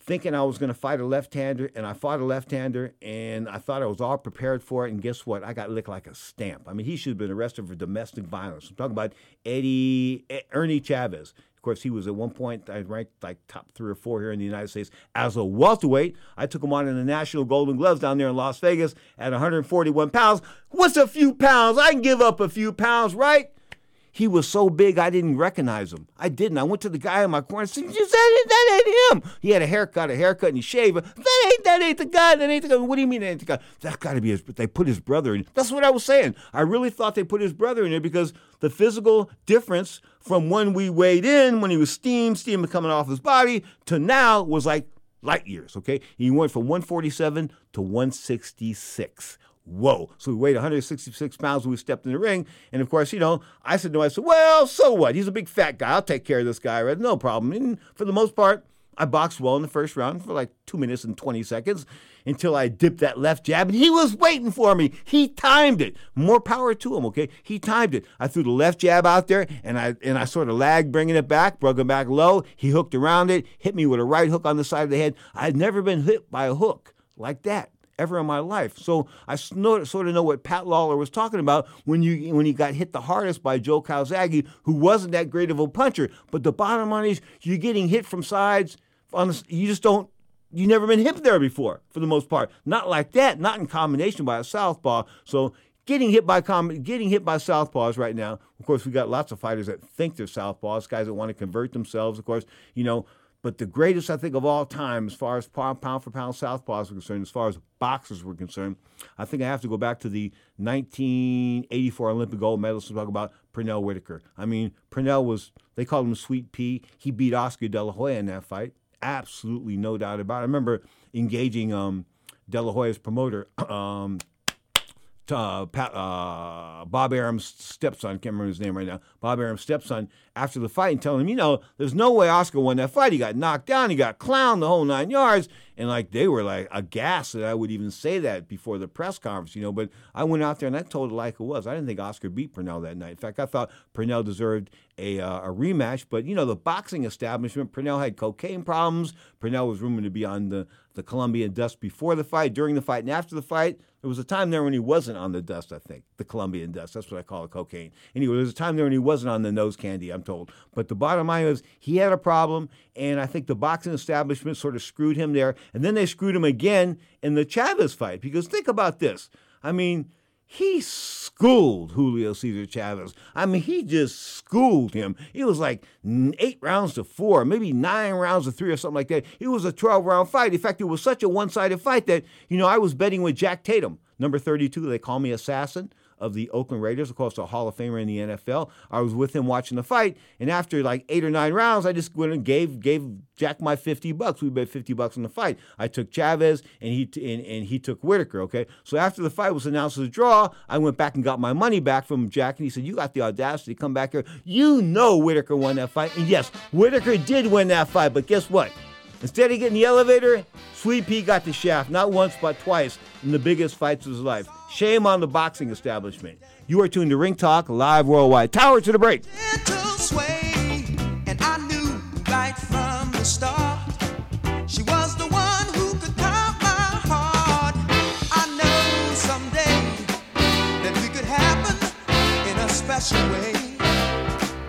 thinking I was going to fight a left-hander, and I fought a left-hander, and I thought I was all prepared for it. And guess what? I got licked like a stamp. I mean, he should have been arrested for domestic violence. I'm talking about Eddie Ernie Chavez. Of course, he was at one point I ranked like top three or four here in the United States as a welterweight. I took him on in the National Golden Gloves down there in Las Vegas at 141 pounds. What's a few pounds? I can give up a few pounds, right? He was so big I didn't recognize him. I didn't. I went to the guy in my corner and said, that, that ain't him. He had a haircut, a haircut, and he shaved. That ain't that ain't the guy. That ain't the guy. What do you mean that ain't the guy? That got to be his. They put his brother in. That's what I was saying. I really thought they put his brother in there because the physical difference from when we weighed in, when he was steam, steam coming off his body, to now was like light years. Okay, he went from 147 to 166 whoa. So we weighed 166 pounds when we stepped in the ring. And of course, you know, I said to myself, well, so what? He's a big fat guy. I'll take care of this guy, right? No problem. And for the most part, I boxed well in the first round for like two minutes and 20 seconds until I dipped that left jab, and he was waiting for me. He timed it. More power to him, okay? He timed it. I threw the left jab out there, and I and I sort of lagged, bringing it back, brought him back low. He hooked around it, hit me with a right hook on the side of the head. I'd never been hit by a hook like that ever in my life. So I sort of know what Pat Lawlor was talking about when you when he got hit the hardest by Joe Calzaghe, who wasn't that great of a puncher. But the bottom line is you're getting hit from sides. On the, you just don't. You never been hit there before, for the most part. Not like that. Not in combination by a southpaw. So getting hit by com- getting hit by southpaws right now. Of course, we got lots of fighters that think they're southpaws. Guys that want to convert themselves. Of course, you know but the greatest, I think, of all time, as far as pound, for pound southpaws are concerned, as far as boxers were concerned, I think I have to go back to the 1984 Olympic gold medalist to talk about Pernell Whitaker. I mean, Pernell was, they called him Sweet Pea. He beat Oscar De La Hoya in that fight. Absolutely no doubt about it. I remember engaging um, De La Hoya's promoter, um, uh, Pat, uh, Bob Arum's stepson, can't remember his name right now, Bob Arum's stepson, after the fight and telling him, you know, there's no way Oscar won that fight. He got knocked down, he got clowned the whole nine yards. And like they were like aghast that I would even say that before the press conference, you know. But I went out there and I told it like it was. I didn't think Oscar beat Pernell that night. In fact, I thought Pernell deserved a, uh, a rematch. But you know, the boxing establishment, Pernell had cocaine problems. Pernell was rumored to be on the the Colombian dust before the fight, during the fight, and after the fight. There was a time there when he wasn't on the dust, I think, the Colombian dust. That's what I call it, cocaine. Anyway, there was a time there when he wasn't on the nose candy, I'm told. But the bottom line is he had a problem, and I think the boxing establishment sort of screwed him there. And then they screwed him again in the Chavez fight. Because think about this. I mean, he schooled Julio Cesar Chavez. I mean, he just schooled him. It was like eight rounds to four, maybe nine rounds to three or something like that. It was a 12 round fight. In fact, it was such a one sided fight that, you know, I was betting with Jack Tatum, number 32. They call me Assassin of the Oakland Raiders, of course, a Hall of Famer in the NFL. I was with him watching the fight, and after like eight or nine rounds, I just went and gave gave Jack my fifty bucks. We bet fifty bucks on the fight. I took Chavez, and he t- and, and he took Whitaker. Okay, so after the fight was announced as a draw, I went back and got my money back from Jack, and he said, "You got the audacity to come back here. You know Whitaker won that fight, and yes, Whitaker did win that fight. But guess what?" Instead of getting the elevator, Sweet Pea got the shaft, not once but twice in the biggest fights of his life. Shame on the boxing establishment. You are tuned to Ring Talk live worldwide. Tower to the break. special way.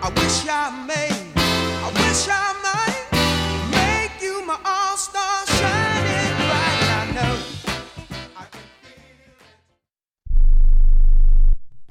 I wish I may. I wish I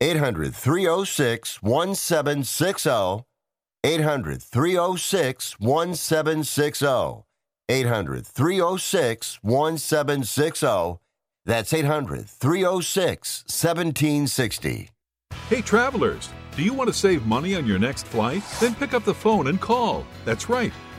800 306 1760. 800 306 1760. 800 306 1760. That's 800 306 1760. Hey, travelers, do you want to save money on your next flight? Then pick up the phone and call. That's right,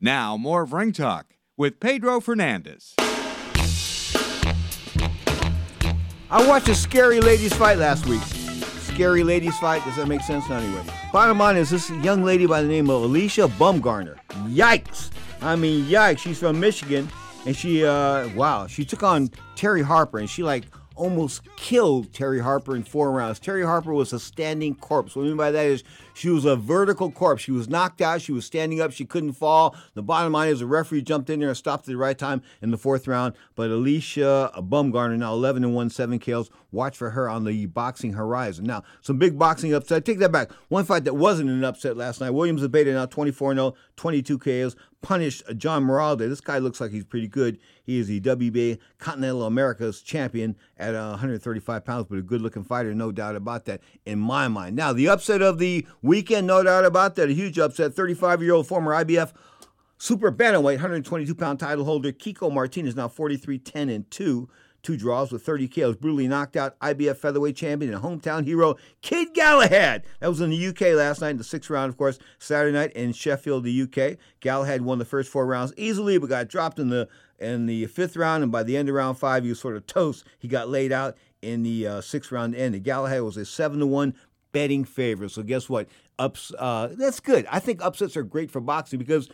Now, more of Ring Talk with Pedro Fernandez. I watched a scary ladies fight last week. Scary ladies fight. Does that make sense? No, anyway. Bottom line is this young lady by the name of Alycia Baumgardner. Yikes! I mean, yikes. She's from Michigan, and she, uh, wow, she took on Terri Harper, and she like almost killed Terri Harper in four rounds. Terri Harper was a standing corpse. What I mean by that is she was a vertical corpse. She was knocked out. She was standing up. She couldn't fall. The bottom line is the referee jumped in there and stopped at the right time in the fourth round. But Alycia Baumgardner, now 11 and 1, 7 KOs. Watch for her on the boxing horizon. Now, some big boxing upset. Take that back. One fight that wasn't an upset last night. Williams Zepeda now 24 0, 22 KOs. Punished John Moralde. This guy looks like he's pretty good. He is the WBA Continental America's champion at uh, 135 pounds, but a good looking fighter, no doubt about that, in my mind. Now, the upset of the weekend, no doubt about that, a huge upset. 35 year old former IBF super bantamweight, 122 pound title holder Kiko Martinez, now 43 10 and 2. Two draws with 30 KOs, brutally knocked out IBF featherweight champion and hometown hero Kid Galahad. That was in the UK last night in the sixth round, of course, Saturday night in Sheffield, the UK. Galahad won the first four rounds easily, but got dropped in the in the fifth round, and by the end of round five, he was sort of toast. He got laid out in the uh, sixth round end. And Galahad was a seven to one betting favorite. So guess what? Ups. Uh, that's good. I think upsets are great for boxing because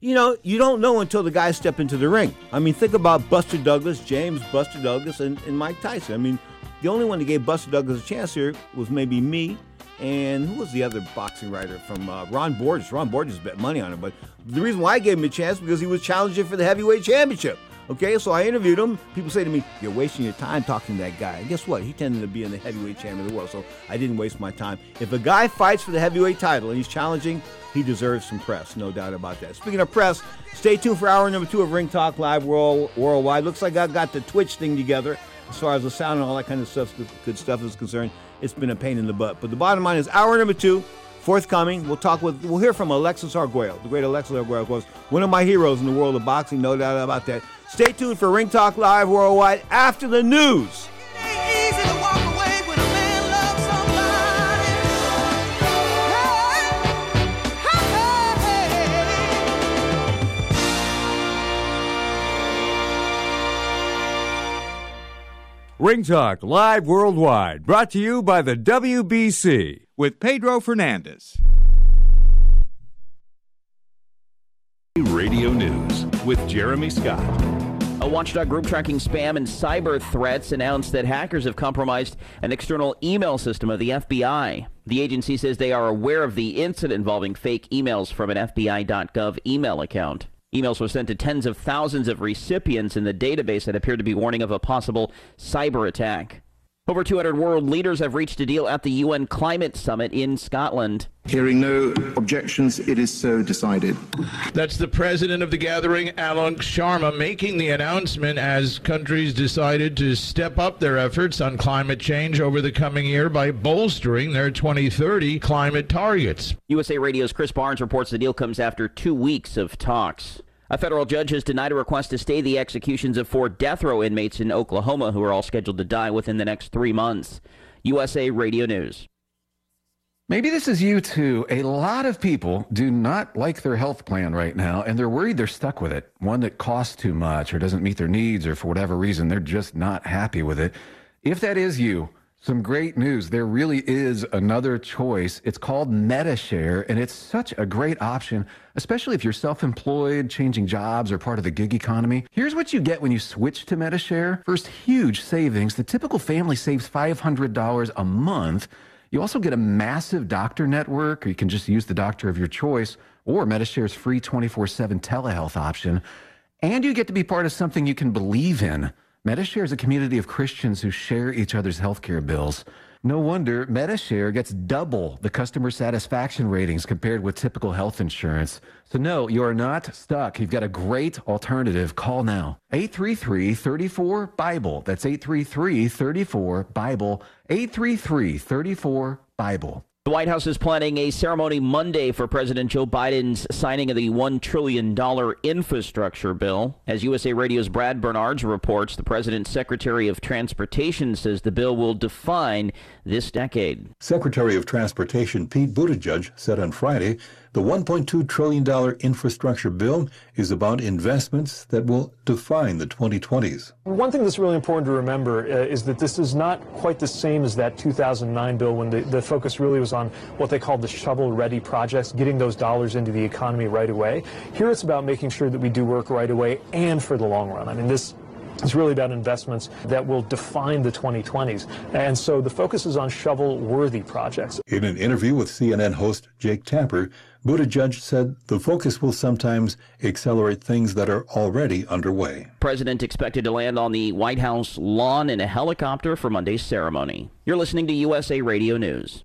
you know, you don't know until the guys step into the ring. I mean, think about Buster Douglas, James Buster Douglas, and, and Mike Tyson. I mean, the only one that gave Buster Douglas a chance here was maybe me. And who was the other boxing writer from uh, Ron Borges? Ron Borges bet money on him. But the reason why I gave him a chance because he was challenging for the heavyweight championship. Okay, so I interviewed him. People say to me, You're wasting your time talking to that guy. And guess what? He tended to be in the heavyweight champion of the world, so I didn't waste my time. If a guy fights for the heavyweight title and he's challenging, he deserves some press, no doubt about that. Speaking of press, stay tuned for hour number two of Ring Talk Live World, Worldwide. Looks like I got the Twitch thing together as far as the sound and all that kind of stuff, good stuff is concerned. It's been a pain in the butt. But the bottom line is hour number two, forthcoming. We'll talk with, we'll hear from Alexis Arguello, the great Alexis Arguello, of course, one of my heroes in the world of boxing, no doubt about that. Stay tuned for Ring Talk Live Worldwide after the news. Ring Talk Live Worldwide, brought to you by the WBC with Pedro Fernandez. Radio News with Jeremy Scott. A watchdog group tracking spam and cyber threats announced that hackers have compromised an external email system of the FBI. The agency says they are aware of the incident involving fake emails from an FBI.gov email account. Emails were sent to tens of thousands of recipients in the database that appeared to be warning of a possible cyber attack. Over 200 world leaders have reached a deal at the UN Climate Summit in Scotland. Hearing no objections, it is so decided. That's the president of the gathering, Alok Sharma, making the announcement as countries decided to step up their efforts on climate change over the coming year by bolstering their 2030 climate targets. USA Radio's Chris Barnes reports the deal comes after two weeks of talks. A federal judge has denied a request to stay the executions of four death row inmates in Oklahoma who are all scheduled to die within the next three months. USA Radio News. Maybe this is you too. A lot of people do not like their health plan right now, and they're worried they're stuck with it. One that costs too much or doesn't meet their needs, or for whatever reason, they're just not happy with it. If that is you, some great news. There really is another choice. It's called MediShare, and it's such a great option, especially if you're self employed, changing jobs, or part of the gig economy. Here's what you get when you switch to MediShare First, huge savings. The typical family saves $500 a month. You also get a massive doctor network, or you can just use the doctor of your choice, or MediShare's free 24 7 telehealth option. And you get to be part of something you can believe in. MediShare is a community of Christians who share each other's healthcare bills. No wonder MediShare gets double the customer satisfaction ratings compared with typical health insurance. So, no, you are not stuck. You've got a great alternative. Call now 833 34 Bible. That's 833 34 Bible. 833 34 Bible. The White House is planning a ceremony Monday for President Joe Biden's signing of the $1 trillion infrastructure bill. As USA Radio's Brad Bernards reports, the president's Secretary of Transportation says the bill will define this decade. Secretary of Transportation Pete Buttigieg said on Friday the $1.2 trillion infrastructure bill is about investments that will define the 2020s. One thing that's really important to remember uh, is that this is not quite the same as that 2009 bill when the, the focus really was on what they called the shovel ready projects, getting those dollars into the economy right away. Here it's about making sure that we do work right away and for the long run. I mean, this it's really about investments that will define the 2020s. And so the focus is on shovel-worthy projects. In an interview with CNN host Jake Tapper, Buttigieg said the focus will sometimes accelerate things that are already underway. President expected to land on the White House lawn in a helicopter for Monday's ceremony. You're listening to USA Radio News.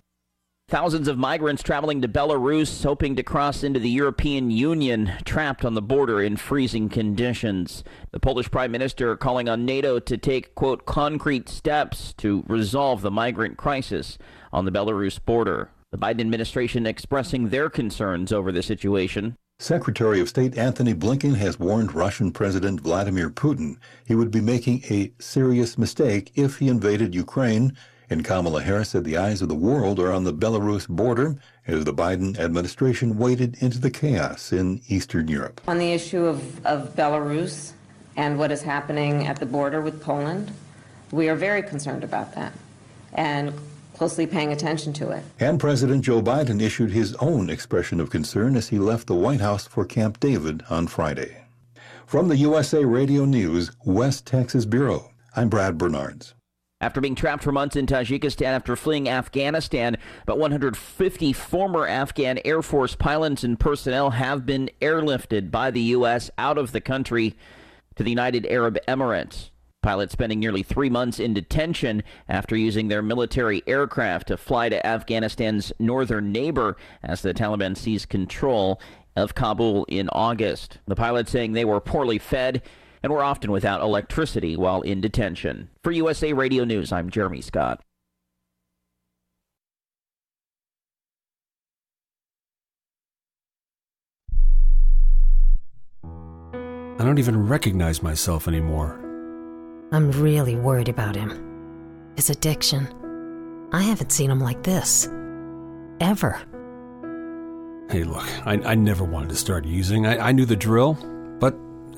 Thousands of migrants traveling to Belarus hoping to cross into the European Union trapped on the border in freezing conditions. The Polish Prime Minister calling on NATO to take, quote, concrete steps to resolve the migrant crisis on the Belarus border. The Biden administration expressing their concerns over the situation. Secretary of State Antony Blinken has warned Russian President Vladimir Putin he would be making a serious mistake if he invaded Ukraine And Kamala Harris said the eyes of the world are on the Belarus border as the Biden administration waded into the chaos in Eastern Europe. On the issue of, of Belarus and what is happening at the border with Poland, we are very concerned about that and closely paying attention to it. And President Joe Biden issued his own expression of concern as he left the White House for Camp David on Friday. From the USA Radio News West Texas Bureau, I'm Brad Bernards. After being trapped for months in Tajikistan after fleeing Afghanistan, about 150 former Afghan Air Force pilots and personnel have been airlifted by the U.S. out of the country to the United Arab Emirates. Pilots spending nearly three months in detention after using their military aircraft to fly to Afghanistan's northern neighbor as the Taliban seized control of Kabul in August. The pilots saying they were poorly fed and were often without electricity while in detention. For USA Radio News, I'm Jeremy Scott. I don't even recognize myself anymore. I'm really worried about him. His addiction. I haven't seen him like this. Ever. Hey, look, I, I never wanted to start using. I, I knew the drill, but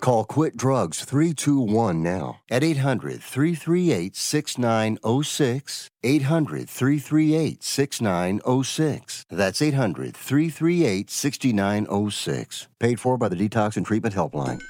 Call Quit Drugs 321 now at 800 338 6906. 800 338 6906. That's 800 338 6906. Paid for by the Detox and Treatment Helpline.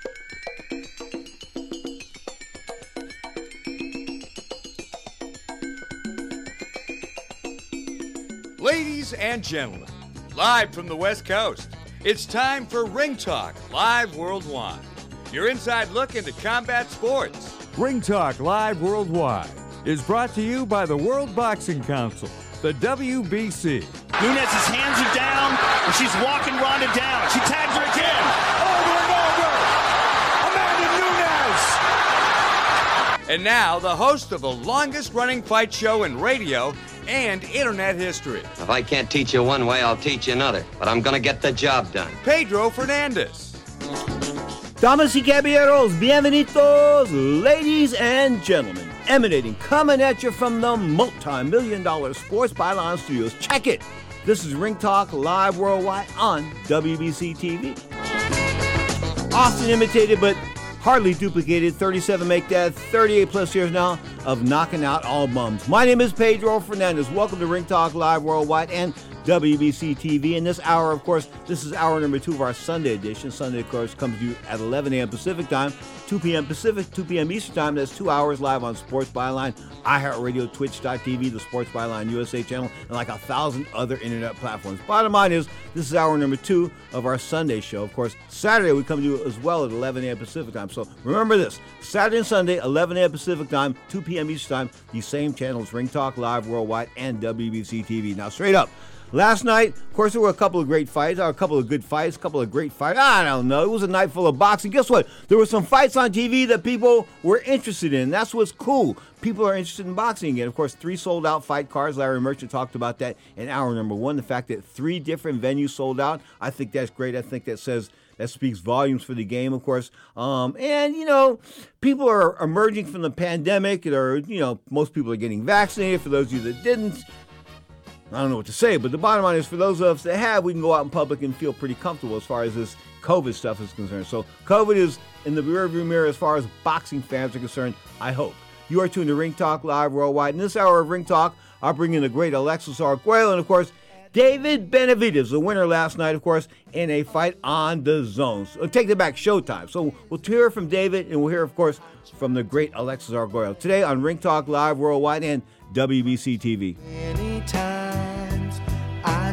Ladies and gentlemen, live from the West Coast, it's time for Ring Talk Live Worldwide. Your inside look into combat sports. Ring Talk Live Worldwide is brought to you by the World Boxing Council, the WBC. Nunes's hands are down, and she's walking Ronda down. She tags her again. Over and over. Amanda Nunes. And now, the host of the longest running fight show in radio and internet history, If I can't teach you one way, I'll teach you another. But I'm gonna get the job done. Pedro Fernandez. Damas y caballeros, bienvenidos, ladies and gentlemen. Emanating, coming at you from the multi-million dollar Sports Byline Studios. Check it. This is Ring Talk live worldwide on WBC TV. Often imitated, but hardly duplicated. 37 make that 38 plus years now of knocking out all bums. My name is Pedro Fernandez. Welcome to Ring Talk live worldwide and WBC TV. In this hour, of course, this is hour number two of our Sunday edition. Sunday, of course, comes to you at 11 a.m. Pacific time, 2 p.m. Pacific, 2 p.m. Eastern time. That's two hours live on Sports Byline, iHeartRadio, Twitch.tv, the Sports Byline USA channel, and like a thousand other internet platforms. Bottom line is, this is hour number two of our Sunday show. Of course, Saturday we come to you as well at 11 a.m. Pacific time. So remember this Saturday and Sunday, 11 a.m. Pacific time, 2 p.m. Eastern time, the same channels, Ring Talk Live Worldwide and WBC TV. Now, straight up. Last night, of course, there were a couple of great fights, a couple of good fights, a couple of great fights. I don't know. It was a night full of boxing. Guess what? There were some fights on TV that people were interested in. That's what's cool. People are interested in boxing again. Of course, three sold out fight cards. Larry Merchant talked about that in hour number one. The fact that three different venues sold out, I think that's great. I think that says that speaks volumes for the game, of course. Um, and you know, people are emerging from the pandemic. Or you know, most people are getting vaccinated. For those of you that didn't, I don't know what to say, but the bottom line is for those of us that have, we can go out in public and feel pretty comfortable as far as this COVID stuff is concerned. So COVID is in the rearview mirror as far as boxing fans are concerned, I hope. You are tuned to Ring Talk Live Worldwide. In this hour of Ring Talk, I'll bring in the great Alexis Arguello and, of course, David Benavidez, the winner last night, of course, in a fight on DAZN. So take it back, Showtime. So we'll hear from David, and we'll hear, of course, from the great Alexis Arguello today on Ring Talk Live Worldwide and WBC TV. I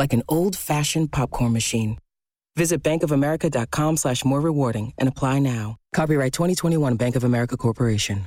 like an old fashioned popcorn machine. Visit bankofamerica.com slash more rewarding and apply now. Copyright 2021 Bank of America Corporation.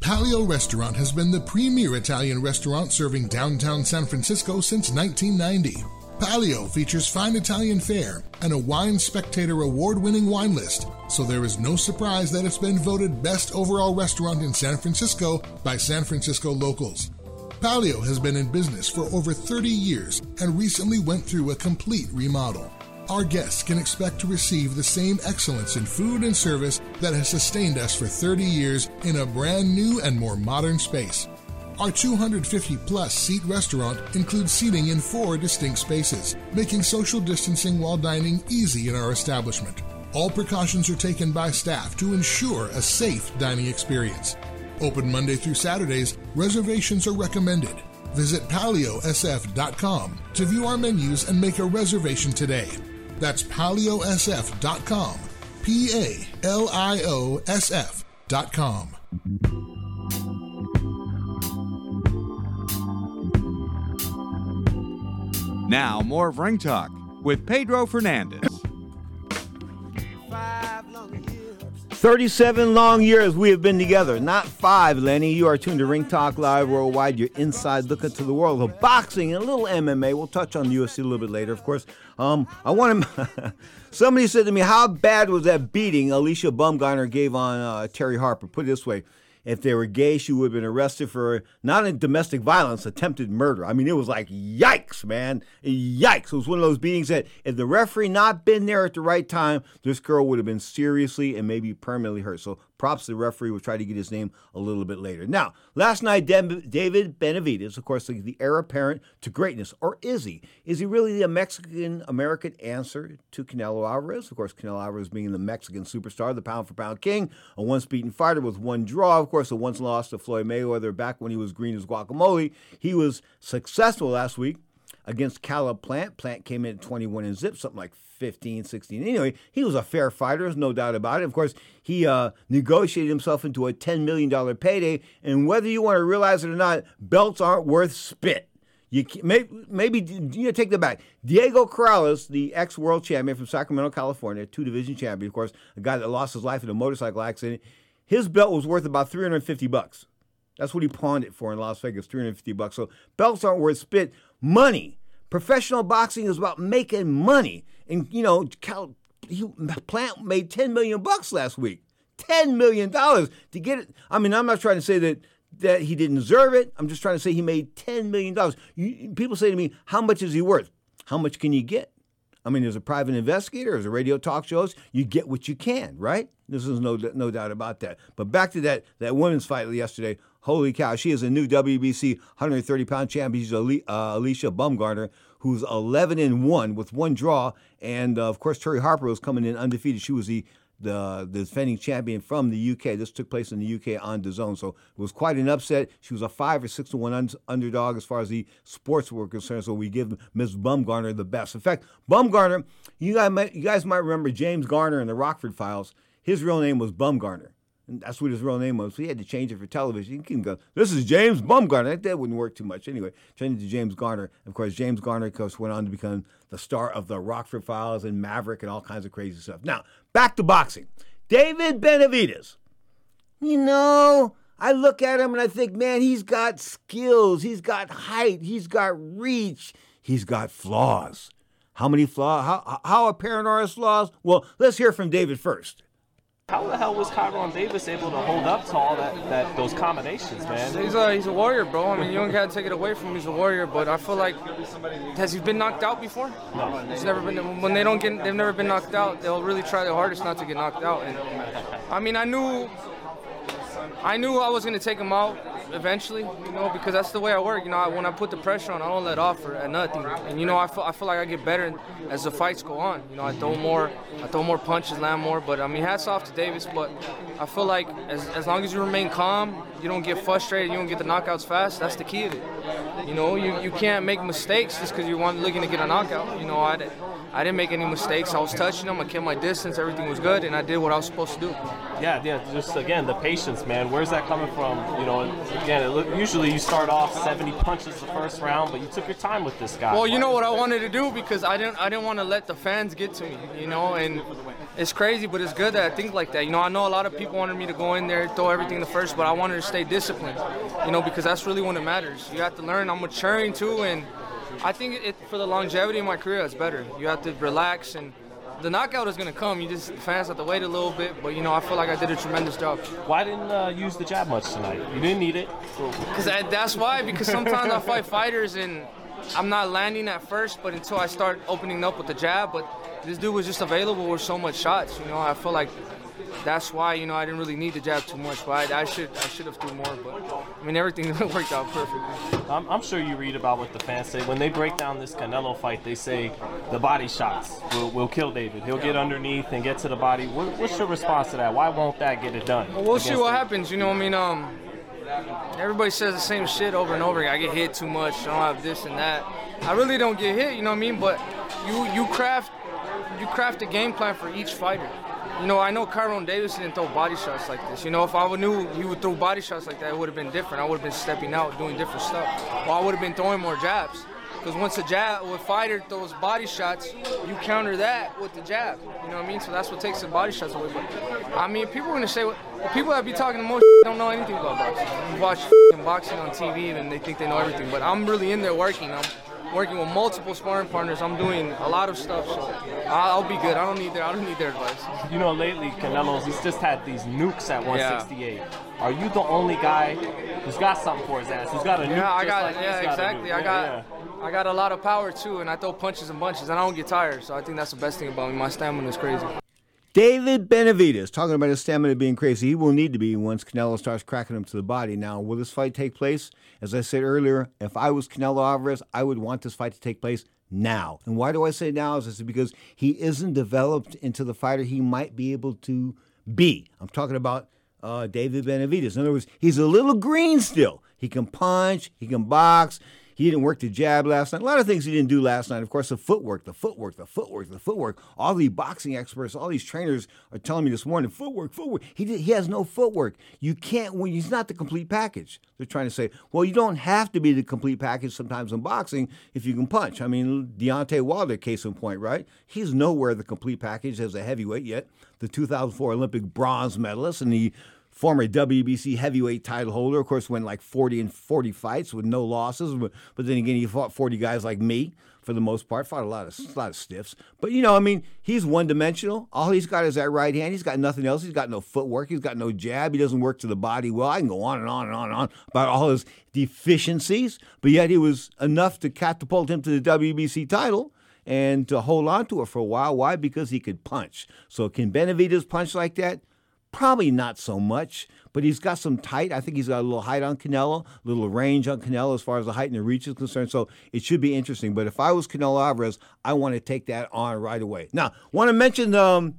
Palio Restaurant has been the premier Italian restaurant serving downtown San Francisco since 1990. Palio features fine Italian fare and a Wine Spectator award winning wine list, so there is no surprise that it's been voted best overall restaurant in San Francisco by San Francisco locals. Palio has been in business for over 30 years and recently went through a complete remodel. Our guests can expect to receive the same excellence in food and service that has sustained us for 30 years in a brand new and more modern space. Our 250 plus seat restaurant includes seating in four distinct spaces, making social distancing while dining easy in our establishment. All precautions are taken by staff to ensure a safe dining experience. Open Monday through Saturdays, reservations are recommended. Visit paliosf.com to view our menus and make a reservation today. That's paliosf.com. P A L I O S F.com. Now, more of Ring Talk with Pedro Fernandez. 37 long years we have been together. Not five, Lenny. You are tuned to Ring Talk Live Worldwide, your inside look into the world of boxing and a little MMA. We'll touch on the UFC a little bit later, of course. Um, I want to. Somebody said to me, How bad was that beating Alycia Baumgardner gave on uh, Terri Harper? Put it this way if they were gay, she would have been arrested for not in domestic violence, attempted murder. I mean, it was like yikes, man, yikes. It was one of those beatings that if the referee not been there at the right time, this girl would have been seriously and maybe permanently hurt. So props to the referee. We'll try to get his name a little bit later. Now, last night, David Benavidez, of course, the heir apparent to greatness, or is he? Is he really the Mexican American answer to Canelo Alvarez? Of course, Canelo Alvarez being the Mexican superstar, the pound for pound king, a once beaten fighter with one draw, of course, a once lost to Floyd Mayweather back when he was green as guacamole. He was successful last week against Caleb Plant. Plant came in at 21 and zip, something like 15, 16. Anyway, he was a fair fighter, there's no doubt about it. Of course, he uh, negotiated himself into a $10 million payday. And whether you want to realize it or not, belts aren't worth spit. You maybe, maybe you know, take that back. Diego Corrales, the ex world champion from Sacramento, California, two division champion, of course, a guy that lost his life in a motorcycle accident. His belt was worth about 350 bucks. That's what he pawned it for in Las Vegas, 350 bucks. So belts aren't worth spit. Money. Professional boxing is about making money. And you know, Cal, he, Plant made 10 million bucks last week. 10 million dollars to get it. I mean, I'm not trying to say that that he didn't deserve it. I'm just trying to say he made 10 million dollars. People say to me, "How much is he worth? How much can you get?" I mean, as a private investigator, as a radio talk shows. You get what you can, right? This is no no doubt about that. But back to that that women's fight yesterday. Holy cow, she is a new WBC 130 pound champion. She's uh, Alycia Bumgarner, who's 11 and one with one draw, and uh, of course Terri Harper was coming in undefeated. She was the the, defending champion from the UK. This took place in the UK on DAZN, so it was quite an upset. She was a five or six to one un- underdog as far as the sports were concerned. So we give Ms. Bumgarner the best. In fact, Bumgarner, you guys might, you guys might remember James Garner in the Rockford Files. His real name was Bumgarner. And that's what his real name was. So he had to change it for television. You can go, this is James Bumgarner. That wouldn't work too much anyway. Changed to James Garner. Of course, James Garner, of course, went on to become the star of the Rockford Files and Maverick and all kinds of crazy stuff. Now, back to boxing. David Benavidez. You know, I look at him and I think, man, he's got skills. He's got height. He's got reach. He's got flaws. How many flaws? How, how apparent are his flaws? Well, let's hear from David first. How the hell was Kyrone Davis able to hold up to all that, that those combinations, man? He's a he's a warrior, bro. I mean, you don't gotta take it away from him. He's a warrior, but I feel like has he been knocked out before? No. He's never been. When they don't get, they've never been knocked out. They'll really try their hardest not to get knocked out. And I mean, I knew, I knew I was gonna take him out eventually, you know, because that's the way I work. You know, I, when I put the pressure on, I don't let off or, at nothing. And you know, I feel, I feel like I get better as the fights go on. You know, I throw more, I throw more punches, land more. But I mean, hats off to Davis. But I feel like as, as long as you remain calm, you don't get frustrated, you don't get the knockouts fast. That's the key of it. You know, you, you can't make mistakes just because you want looking to get a knockout. You know, I, I didn't make any mistakes. I was touching him. I kept my distance. Everything was good, and I did what I was supposed to do. Yeah, yeah. Just again, the patience, man. Where's that coming from? You know, again, it look, usually you start off 70 punches the first round, but you took your time with this guy. Well, you know what I wanted to do because I didn't I didn't want to let the fans get to me, you know, and it's crazy, but it's good that I think like that. You know, I know a lot of people wanted me to go in there, throw everything the first, but I wanted to stay disciplined, you know, because that's really when it matters. You have to learn. I'm maturing too, and I think it, for the longevity of my career, it's better. You have to relax and. The knockout is gonna come. You just the fans have to wait a little bit, but you know I feel like I did a tremendous job. Why didn't uh, use the jab much tonight? You didn't need it. Because that's why. Because sometimes I fight fighters and I'm not landing at first, but until I start opening up with the jab. But this dude was just available with so much shots. You know, I feel like that's why you know I didn't really need the jab too much. But I, I should I should have threw more. But I mean everything worked out perfectly. I'm, I'm, sure you read about what the fans say when they break down this Canelo fight. They say the body shots will, will kill David. He'll get underneath and get to the body. What, what's your response to that? Why won't that get it done? Well, we'll see what David? happens. You know, I mean, um, everybody says the same shit over and over again. I get hit too much. I don't have this and that. I really don't get hit. You know what I mean? But you you craft you craft a game plan for each fighter. You know, I know Kyrone Davis didn't throw body shots like this. You know, if I knew he would throw body shots like that, it would have been different. I would have been stepping out, doing different stuff. Or I would have been throwing more jabs. Because once a jab, a fighter throws body shots, you counter that with the jab. You know what I mean? So that's what takes the body shots away. But I mean, people are gonna say, well, people that be talking the most don't know anything about boxing. You watch boxing on TV and they think they know everything. But I'm really in there working. I'm, working with multiple sparring partners. I'm doing a lot of stuff, so I'll be good. I don't need their I don't need their advice. You know, lately Canelo's he's just had these nukes at 168. Yeah. Are you the only guy who's got something for his ass? Who's got a nuke? Yeah, I got like yeah, exactly. I got yeah. I got a lot of power too, and I throw punches and bunches, and I don't get tired. So I think that's the best thing about me. My stamina is crazy. David Benavidez talking about his stamina being crazy. He will need to be once Canelo starts cracking him to the body. Now, will this fight take place? As I said earlier, if I was Canelo Alvarez, I would want this fight to take place now. And why do I say now? Is because he isn't developed into the fighter he might be able to be. I'm talking about uh, David Benavidez. In other words, he's a little green still. He can punch, he can box, he didn't work the jab last night. A lot of things he didn't do last night. Of course, the footwork, the footwork, the footwork, the footwork. All the boxing experts, all these trainers are telling me this morning, footwork, footwork. He did, he has no footwork. You can't he's not the complete package. They're trying to say, well, you don't have to be the complete package sometimes in boxing if you can punch. I mean, Deontay Wilder, case in point, right? He's nowhere the complete package as a heavyweight yet. The 2004 Olympic bronze medalist and the former WBC heavyweight title holder. Of course, went like 40 and 40 fights with no losses. But, but then again, he fought 40 guys like me for the most part. Fought a lot of a lot of stiffs. But you know, I mean, he's one dimensional. All he's got is that right hand. He's got nothing else. He's got no footwork. He's got no jab. He doesn't work to the body well. I can go on and on and on and on about all his deficiencies. But yet he was enough to catapult him to the WBC title. and to hold on to it for a while. Why? Because he could punch. So can Benavidez punch like that? Probably not so much, but he's got some tight. I think he's got a little height on Canelo, a little range on Canelo as far as the height and the reach is concerned. So it should be interesting. But if I was Canelo Alvarez, I want to take that on right away. Now, want to mention um,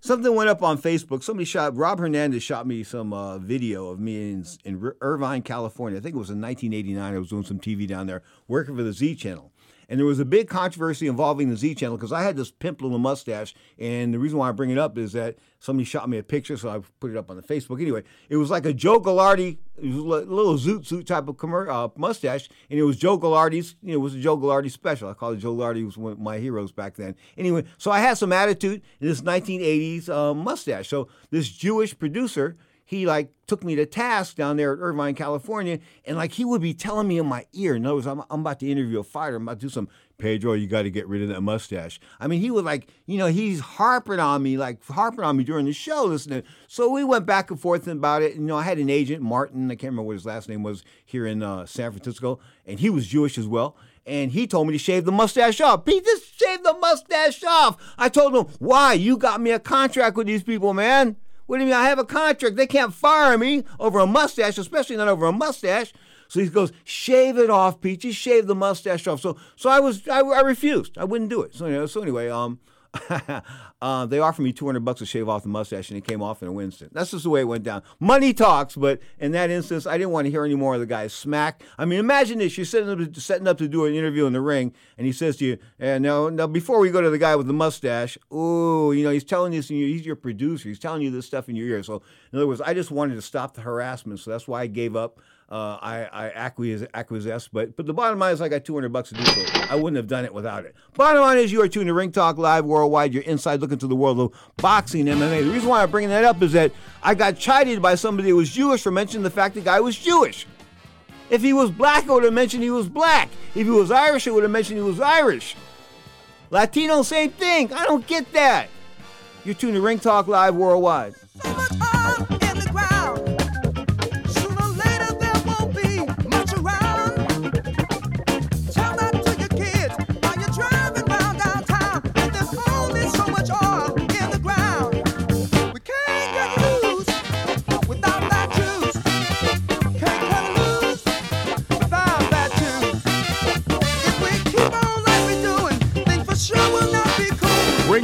something went up on Facebook. Somebody shot Rob Hernandez shot me some uh, video of me in, in Irvine, California. I think it was in 1989. I was doing some TV down there, working for the Z Channel. And there was a big controversy involving the Z Channel because I had this pimp little mustache. And the reason why I bring it up is that somebody shot me a picture, so I put it up on the Facebook. Anyway, it was like a Joe Gallardi, it was a little zoot suit type of commer- uh, mustache, and it was Joe Gallardi's. You know, it was a Joe Gallardi special. I called it Joe Gallardi was one of my heroes back then. Anyway, so I had some attitude in this 1980s uh, mustache. So this Jewish producer he like took me to task down there at Irvine, California, and like he would be telling me in my ear. In other words, I'm, I'm about to interview a fighter. I'm about to do some Pedro. You got to get rid of that mustache. I mean, he would like, you know, he's harping on me, like harping on me during the show. Listening. So we went back and forth about it. You know, I had an agent, Martin. I can't remember what his last name was here in uh, San Francisco, and he was Jewish as well and he told me to shave the mustache off. Pete, just shave the mustache off. I told him, why? You got me a contract with these people, man. What do you mean? I have a contract. They can't fire me over a mustache, especially not over a mustache. So he goes, shave it off. Just shave the mustache off. So, so I was, I, I refused. I wouldn't do it. So, you know, so anyway, um, uh, they offered me 200 bucks to shave off the mustache, and it came off in a instant. That's just the way it went down. Money talks, but in that instance, I didn't want to hear any more of the guy's smack. I mean, imagine this: you're setting up, setting up to do an interview in the ring, and he says to you, "And eh, now, now, before we go to the guy with the mustache, ooh, you know, he's telling you, he's your producer, he's telling you this stuff in your ear." So, in other words, I just wanted to stop the harassment, so that's why I gave up uh, I, I acquiesced. But but the bottom line is I got 200 bucks to do so. I wouldn't have done it without it. Bottom line is you are tuned to Ring Talk Live Worldwide. You're inside looking to the world of boxing MMA. The reason why I'm bringing that up is that I got chided by somebody who was Jewish for mentioning the fact the guy was Jewish. If he was black, I would have mentioned he was black. If he was Irish, I would have mentioned he was Irish. Latino, same thing. I don't get that. You're tuned to Ring Talk Live Worldwide.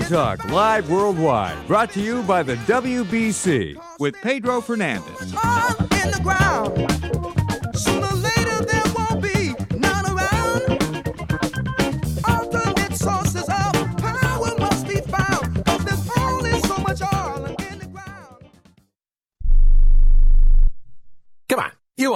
Talk live worldwide, brought to you by the WBC with Pedro Fernandez.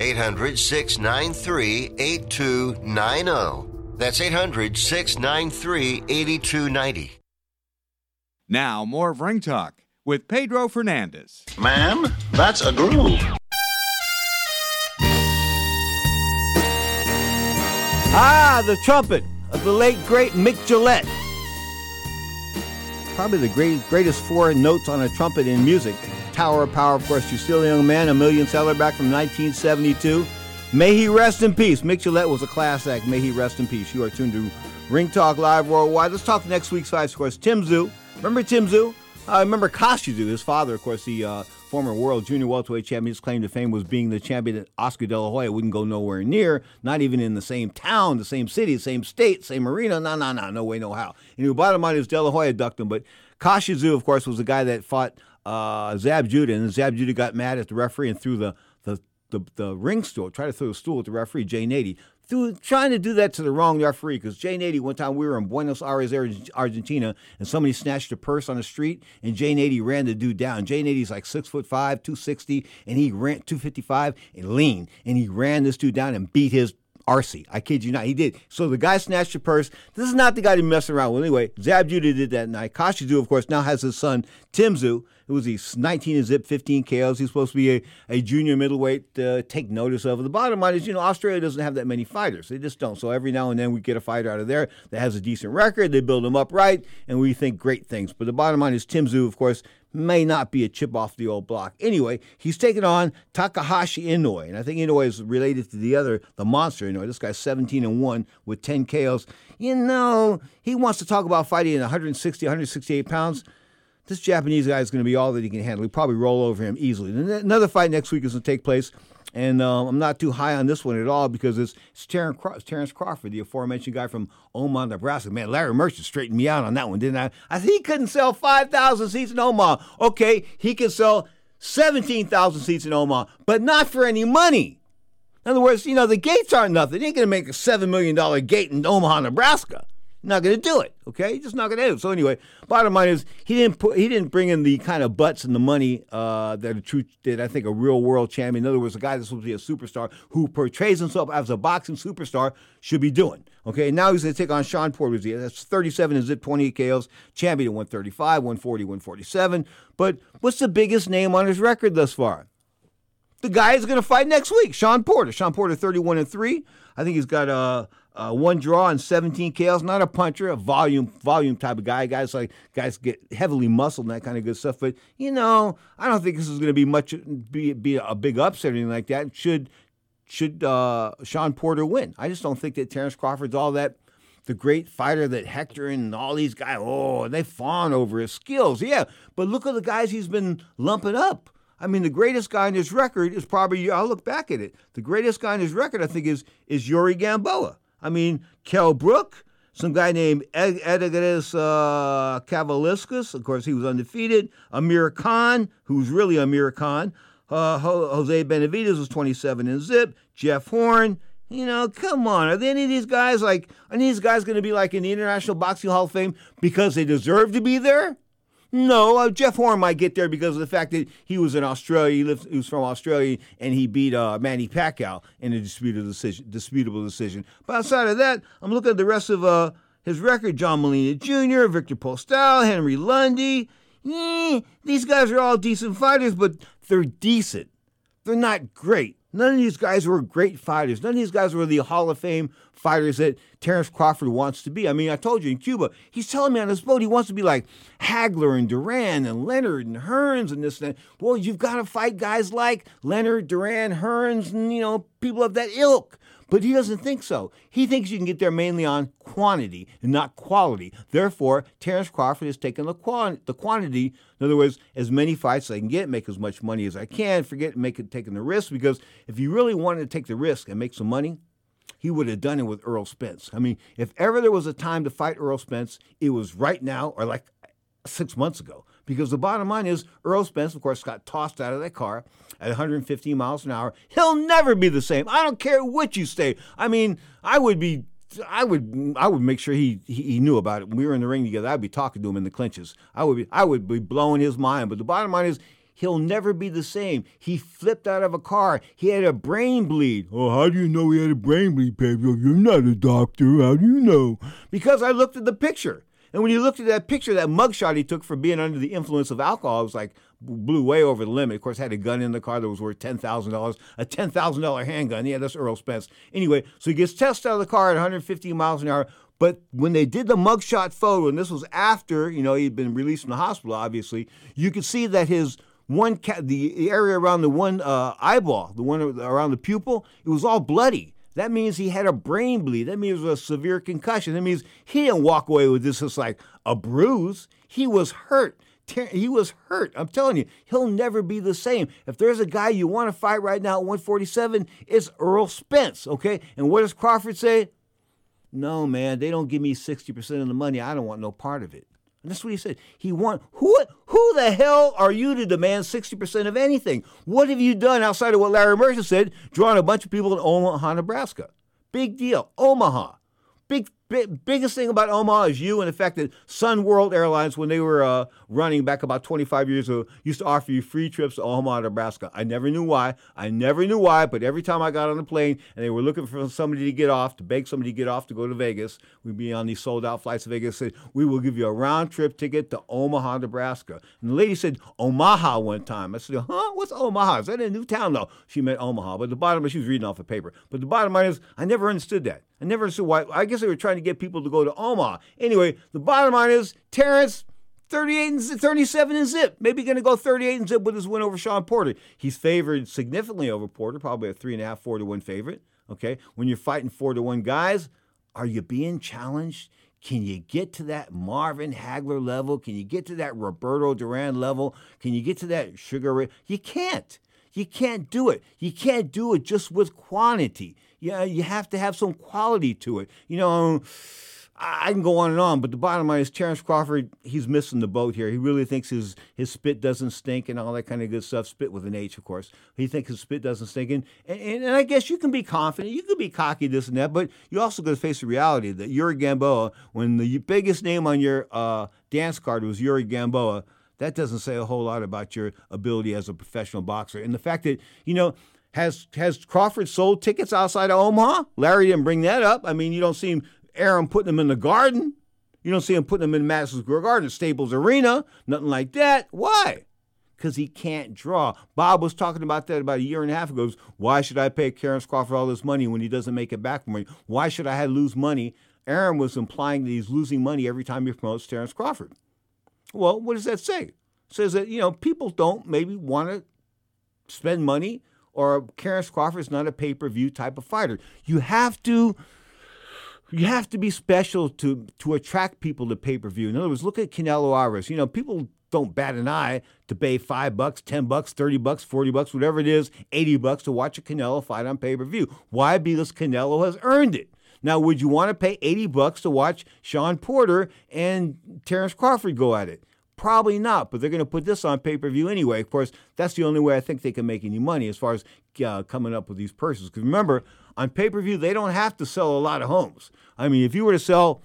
800 693 8290. That's 800 693 8290. Now, more of Ring Talk with Pedro Fernandez. Ma'am, that's a groove. Ah, the trumpet of the late great Mic Gillette. Probably the great, greatest four notes on a trumpet in music. Tower of Power, of course, You Still a Young Man, a million seller back from 1972. May he rest in peace. Mic Gillette was a class act. May he rest in peace. You are tuned to Ring Talk Live Worldwide. Let's talk next week's five scores. Tim Tszyu. Remember Tim Tszyu? I uh, remember Kostya Tszyu, his father, of course, the uh, former world junior welterweight champion. His claim to fame was being the champion that Oscar De La Hoya wouldn't go nowhere near, not even in the same town, the same city, the same state, same arena. No, no, no, no way, no how. And the bottom line is De La Hoya ducked him. But Tszyu, of course, was the guy that fought uh, Zab Judah, and Zab Judah got mad at the referee and threw the the, the, the ring stool, tried to throw a stool at the referee, Jay Nady through, trying to do that to the wrong referee because Jay Nady, one time we were in Buenos Aires, Argentina, and somebody snatched a purse on the street, and Jay Nady ran the dude down. Jay Nady's like six foot five, 260, and he ran 255 and lean, and he ran this dude down and beat his RC. I kid you not. He did. So the guy snatched your purse. This is not the guy to mess around with. Anyway, Zab Judah did that night. Tszyu, of course, now has his son, Tim Tszyu. It was he's 19 and zip, 15 KOs. He's supposed to be a, a junior middleweight uh, take notice of. The bottom line is, you know, Australia doesn't have that many fighters. They just don't. So every now and then we get a fighter out of there that has a decent record. They build him up right, and we think great things. But the bottom line is Tim Tszyu, of course, may not be a chip off the old block. Anyway, he's taking on Takeshi Inoue, and I think Inoue is related to the other, the monster Inoue. This guy's 17 and 1 with 10 KOs. You know, he wants to talk about fighting at 160, 168 pounds this Japanese guy is going to be all that he can handle. He'll probably roll over him easily. Another fight next week is going to take place, and um, I'm not too high on this one at all because it's, it's Terrence Crawford, the aforementioned guy from Omaha, Nebraska. Man, Larry Merchant straightened me out on that one, didn't I? I he couldn't sell 5,000 seats in Omaha. Okay, he can sell 17,000 seats in Omaha, but not for any money. In other words, you know, the gates aren't nothing. He ain't going to make a $7 million gate in Omaha, Nebraska. Not going to do it. Okay, just not going to do it. So anyway, bottom line is he didn't put he didn't bring in the kind of butts and the money uh, that a true that I think a real world champion. In other words, a guy that's supposed to be a superstar who portrays himself as a boxing superstar should be doing. Okay, now he's going to take on Shawn Porter. That's 37 and zip 28 KOs, champion at 135, 140, 147. But what's the biggest name on his record thus far? The guy is going to fight next week, Shawn Porter. Shawn Porter, 31 and three. I think he's got a. Uh, uh, one draw and 17 KOs. Not a puncher, a volume volume type of guy. Guys like guys get heavily muscled and that kind of good stuff. But you know, I don't think this is going to be much be be a big upset or anything like that. Should should uh, Shawn Porter win? I just don't think that Terrence Crawford's all that the great fighter that Hector and all these guys. Oh, they fawn over his skills. Yeah, but look at the guys he's been lumping up. I mean, the greatest guy in his record is probably. I'll look back at it. The greatest guy in his record, I think, is is Yuri Gamboa. I mean, Kell Brook, some guy named Ed- Edgaris uh, Kavaliauskas. Of course, he was undefeated. Amir Khan, who's really Amir Khan. Uh, Jose Benavidez was 27 in zip. Jeff Horn, You know, come on. Are any of these guys like, are these guys going to be like in the International Boxing Hall of Fame because they deserve to be there? No, uh, Jeff Horn might get there because of the fact that he was in Australia. He, lived, he was from Australia and he beat uh, Manny Pacquiao in a disputable decision. Disputable decision. But outside of that, I'm looking at the rest of uh, his record: John Molina Jr., Viktor Postol, Henry Lundy. Eh, these guys are all decent fighters, but they're decent. They're not great. None of these guys were great fighters. None of these guys were the Hall of Fame fighters that Terrence Crawford wants to be. I mean, I told you in Cuba, he's telling me on his boat he wants to be like Hagler and Duran and Leonard and Hearns and this and that. Well, you've got to fight guys like Leonard, Duran, Hearns, and, you know, people of that ilk. But he doesn't think so. He thinks you can get there mainly on quantity and not quality. Therefore, Terrence Crawford has taken the, the quantity. In other words, as many fights as I can get, make as much money as I can, forget make it taking the risk. Because if he really wanted to take the risk and make some money, he would have done it with Errol Spence. I mean, if ever there was a time to fight Errol Spence, it was right now or like six months ago. Because the bottom line is, Errol Spence, of course, got tossed out of that car at 115 miles an hour. He'll never be the same. I don't care what you say. I mean, I would be. I would I would make sure he, he, knew about it. When we were in the ring together, I'd be talking to him in the clinches. I would be I would be blowing his mind. But the bottom line is he'll never be the same. He flipped out of a car. He had a brain bleed. Oh, how do you know he had a brain bleed, Pedro? You're not a doctor. How do you know? Because I looked at the picture. And when you looked at that picture, that mugshot he took for being under the influence of alcohol, it was like blew way over the limit. Of course, had a gun in the car that was worth ten thousand dollars, a ten thousand dollar handgun. Yeah, that's Errol Spence. Anyway, so he gets tested out of the car at 150 miles an hour. But when they did the mugshot photo, and this was after you know he'd been released from the hospital, obviously, you could see that his one ca- the area around the one uh, eyeball, the one around the pupil, it was all bloody. That means he had a brain bleed. That means a severe concussion. That means he didn't walk away with this as like a bruise. He was hurt. He was hurt. I'm telling you, he'll never be the same. If there's a guy you want to fight right now at 147, it's Errol Spence, okay? And what does Crawford say? No, man, they don't give me 60% of the money. I don't want no part of it. And that's what he said. He want who who the hell are you to demand 60% of anything? What have you done outside of what Larry Mercer said, drawing a bunch of people in Omaha, Nebraska? Big deal. Omaha. Big biggest thing about Omaha is you and the fact that Sun World Airlines, when they were uh, running back about 25 years ago, used to offer you free trips to Omaha, Nebraska. I never knew why. I never knew why, but every time I got on the plane and they were looking for somebody to get off, to beg somebody to get off to go to Vegas, we'd be on these sold out flights to Vegas, said, we will give you a round trip ticket to Omaha, Nebraska. And the lady said, Omaha one time. I said, huh? What's Omaha? Is that a new town? No, she meant Omaha. But the bottom, she was reading off a paper. But the bottom line is, I never understood that. I never understood why. I guess they were trying to get people to go to Omaha. Anyway, the bottom line is Terrence, 38 and 37 and zip. Maybe going to go 38 and zip with his win over Shawn Porter. He's favored significantly over Porter, probably a three and a half, four to one favorite. Okay, when you're fighting four to one guys, are you being challenged? Can you get to that Marvin Hagler level? Can you get to that Roberto Duran level? Can you get to that Sugar Ray? You can't. You can't do it. You can't do it just with quantity. Yeah, you have to have some quality to it. You know, I can go on and on, but the bottom line is Terrence Crawford, he's missing the boat here. He really thinks his, his spit doesn't stink and all that kind of good stuff. Spit with an H, of course. He thinks his spit doesn't stink. And, and, and I guess you can be confident, you can be cocky, this and that, but you also got to face the reality that Yuri Gamboa, when the biggest name on your uh, dance card was Yuri Gamboa, that doesn't say a whole lot about your ability as a professional boxer. And the fact that, you know, has has Crawford sold tickets outside of Omaha? Larry didn't bring that up. I mean, you don't see him, Arum putting them in the garden. You don't see him putting them in Madison Square Garden, Staples Arena, nothing like that. Why? Because he can't draw. Bob was talking about that about a year and a half ago. Why should I pay Terrence Crawford all this money when he doesn't make it back for me? Why should I lose money? Arum was implying that he's losing money every time he promotes Terrence Crawford. Well, what does that say? It says that, you know, people don't maybe want to spend money or Terrence Crawford is not a pay per view type of fighter. You have to. You have to be special to to attract people to pay per view. In other words, look at Canelo Alvarez. You know, people don't bat an eye to pay five bucks, ten bucks, thirty bucks, forty bucks, whatever it is, eighty bucks to watch a Canelo fight on pay per view. Why? Because Canelo has earned it. Now, would you want to pay eighty bucks to watch Shawn Porter and Terrence Crawford go at it? Probably not, but they're going to put this on pay per view anyway. Of course, that's the only way I think they can make any money as far as uh, coming up with these purses. Because remember, on pay per view, they don't have to sell a lot of homes. I mean, if you were to sell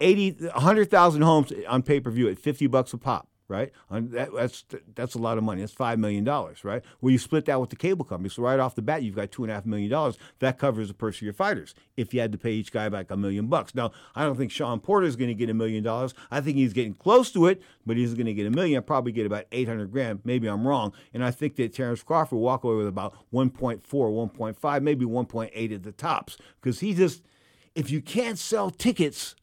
80, 100,000 homes on pay per view at 50 bucks a pop, right? That, that's that's a lot of money. That's five million dollars, right? Well, you split that with the cable company, so right off the bat, you've got two and a half million dollars. That covers the purse of your fighters. If you had to pay each guy back a million bucks. Now, I don't think Shawn Porter is going to get a million dollars. I think he's getting close to it, but he's going to get a million. Probably get about eight hundred grand. Maybe I'm wrong, and I think that Terrence Crawford will walk away with about 1.4, 1.5, maybe 1.8 at the tops, because he just if you can't sell tickets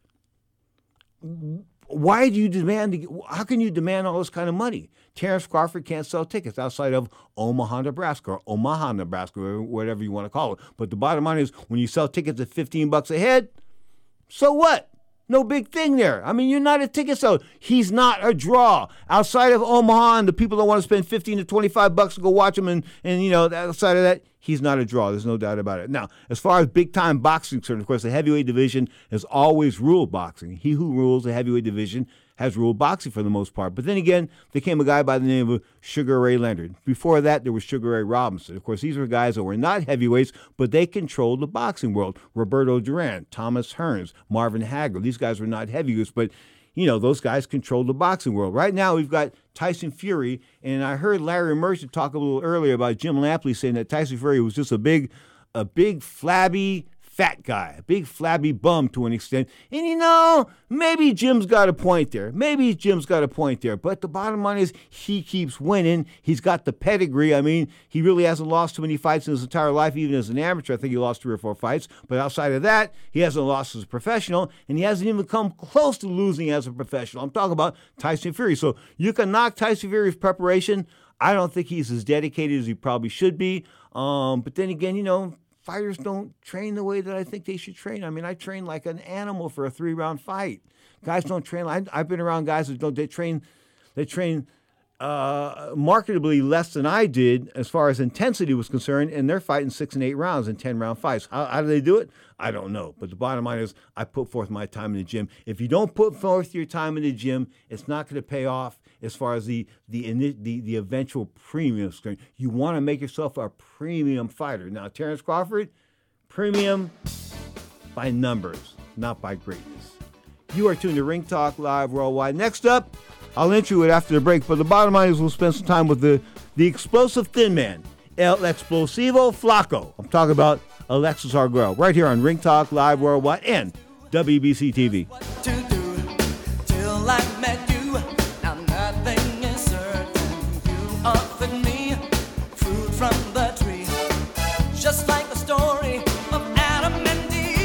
why do you demand? How can you demand all this kind of money? Terrence Crawford can't sell tickets outside of Omaha, Nebraska, or Omaha, Nebraska, or whatever you want to call it. But the bottom line is, when you sell tickets at 15 bucks a head, so what? No big thing there. I mean, you're not a ticket seller. He's not a draw. Outside of Omaha and the people that want to spend 15 to 25 bucks to go watch him, and, and you know, outside of that, he's not a draw. There's no doubt about it. Now, as far as big time boxing concerned, of course, the heavyweight division has always ruled boxing. He who rules the heavyweight division has ruled boxing for the most part. But then again, there came a guy by the name of Sugar Ray Leonard. Before that, there was Sugar Ray Robinson. Of course, these were guys that were not heavyweights, but they controlled the boxing world. Roberto Duran, Thomas Hearns, Marvin Hagler. These guys were not heavyweights, but you know, those guys control the boxing world. Right now, we've got Tyson Fury, and I heard Larry Merchant talk a little earlier about Jim Lampley saying that Tyson Fury was just a big, a big flabby fat guy, a big flabby bum to an extent. And you know, maybe Jim's got a point there. Maybe Jim's got a point there. But the bottom line is he keeps winning. He's got the pedigree. I mean, he really hasn't lost too many fights in his entire life, even as an amateur. I think he lost three or four fights. But outside of that, he hasn't lost as a professional, and he hasn't even come close to losing as a professional. I'm talking about Tyson Fury. So you can knock Tyson Fury's preparation. I don't think he's as dedicated as he probably should be. Um, but then again, you know, fighters don't train the way that I think they should train. I mean, I train like an animal for a three round fight. Guys don't train. I, have been around guys that don't. They train. They train uh, marketably less than I did as far as intensity was concerned, and they're fighting six and eight rounds in 10 round fights. How, how, do they do it? I don't know. But the bottom line is, I put forth my time in the gym. If you don't put forth your time in the gym, it's not going to pay off as far as the, the, the, the eventual premium concerned. You want to make yourself a premium fighter. Now, Terrence Crawford, premium by numbers, not by greatness. You are tuned to Ring Talk Live Worldwide. Next up, I'll intro it after the break, but the bottom line is we'll spend some time with the, the explosive thin man, El Explosivo Flaco. I'm talking about Alexis Arguello, right here on Ring Talk Live Worldwide and WBC TV.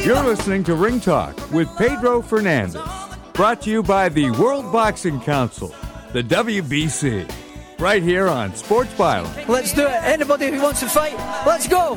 You're listening to Ring Talk with Pedro Fernandez. Brought to you by the World Boxing Council, the WBC. Right here on Sports Byline. Let's do it. Anybody who wants to fight, let's go.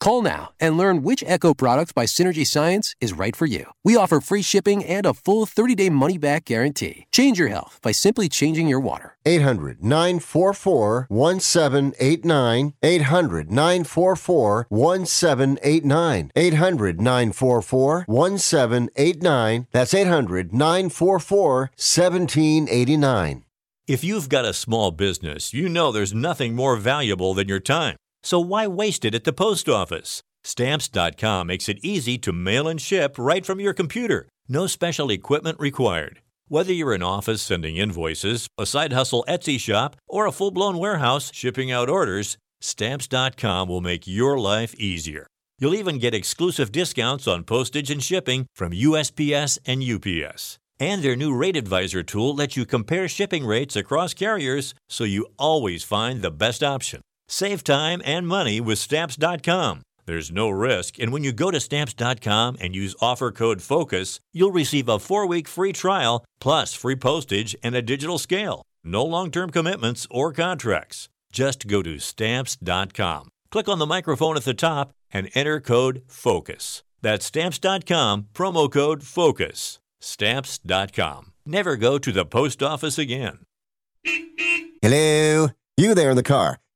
Call now and learn which Echo product by Synergy Science is right for you. We offer free shipping and a full 30 day money back guarantee. Change your health by simply changing your water. 800 944 1789. 800 944 1789. 800 944 1789. That's 800 944 1789. If you've got a small business, you know there's nothing more valuable than your time. So why waste it at the post office? Stamps.com makes it easy to mail and ship right from your computer. No special equipment required. Whether you're an office sending invoices, a side hustle Etsy shop, or a full blown warehouse shipping out orders, Stamps.com will make your life easier. You'll even get exclusive discounts on postage and shipping from USPS and UPS. And their new Rate Advisor tool lets you compare shipping rates across carriers so you always find the best option. Save time and money with Stamps.com. There's no risk, and when you go to Stamps.com and use offer code FOCUS, you'll receive a four week free trial plus free postage and a digital scale. No long term commitments or contracts. Just go to Stamps.com. Click on the microphone at the top and enter code FOCUS. That's Stamps.com, promo code FOCUS. Stamps.com. Never go to the post office again. Hello? You there in the car.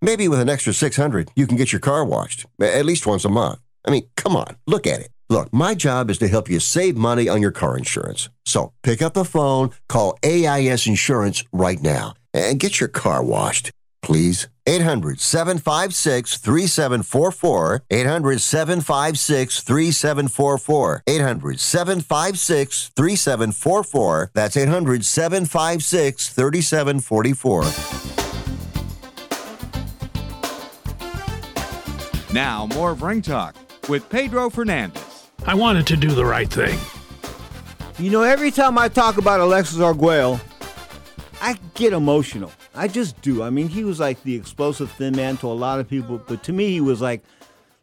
Maybe with an extra 600, you can get your car washed at least once a month. I mean, come on, look at it. Look, my job is to help you save money on your car insurance. So pick up the phone, call AIS Insurance right now, and get your car washed, please. 800 756 3744. 800 756 3744. 800 756 3744. That's 800 756 3744. Now, more of Ring Talk with Pedro Fernandez. I wanted to do the right thing. You know, every time I talk about Alexis Arguello, I get emotional. I just do. I mean, he was like the explosive thin man to a lot of people, but to me, he was like,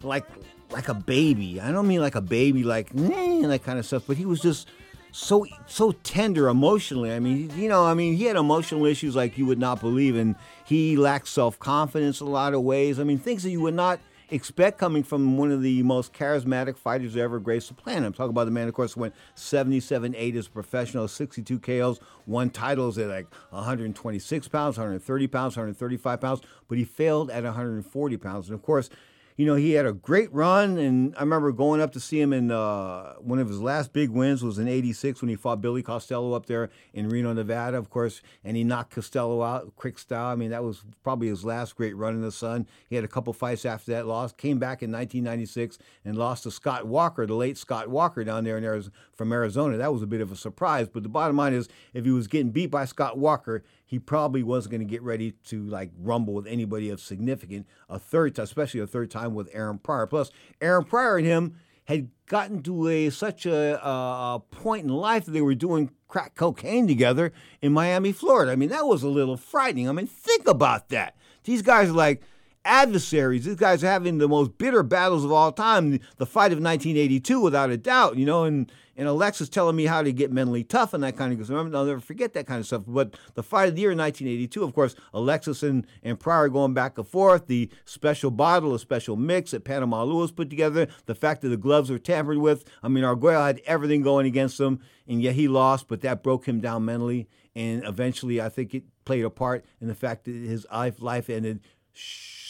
like, like a baby. I don't mean like a baby, like nah, that kind of stuff, but he was just so so tender emotionally. I mean, you know, I mean, he had emotional issues like you would not believe, and he lacked self confidence a lot of ways. I mean, things that you would not expect coming from one of the most charismatic fighters ever grace the planet. I'm talking about the man, of course, went 77 8 as a professional, 62 KOs, won titles at like 126 pounds, 130 pounds, 135 pounds, but he failed at 140 pounds. And of course, you know, he had a great run, and I remember going up to see him in uh, one of his last big wins was in '86 when he fought Billy Costello up there in Reno, Nevada, of course, and he knocked Costello out quick style. I mean, that was probably his last great run in the sun. He had a couple fights after that, lost, came back in 1996 and lost to Scott Walker, the late Scott Walker down there in Arizona, from Arizona. That was a bit of a surprise, but the bottom line is, if he was getting beat by Scott Walker, he probably wasn't going to get ready to like rumble with anybody of significant a third, time, especially a third time with Aaron Pryor. Plus, Aaron Pryor and him had gotten to a such a, a point in life that they were doing crack cocaine together in Miami, Florida. I mean, that was a little frightening. I mean, think about that. These guys are like adversaries. These guys are having the most bitter battles of all time. The fight of 1982, without a doubt, you know, and and Alexis telling me how to get mentally tough and that kind of stuff. I'll never forget that kind of stuff. But the fight of the year in 1982, of course, Alexis and, and Pryor going back and forth, the special bottle, a special mix that Panama Lewis put together, the fact that the gloves were tampered with. I mean, Arguello had everything going against him, and yet he lost, but that broke him down mentally. And eventually, I think it played a part in the fact that his life, life ended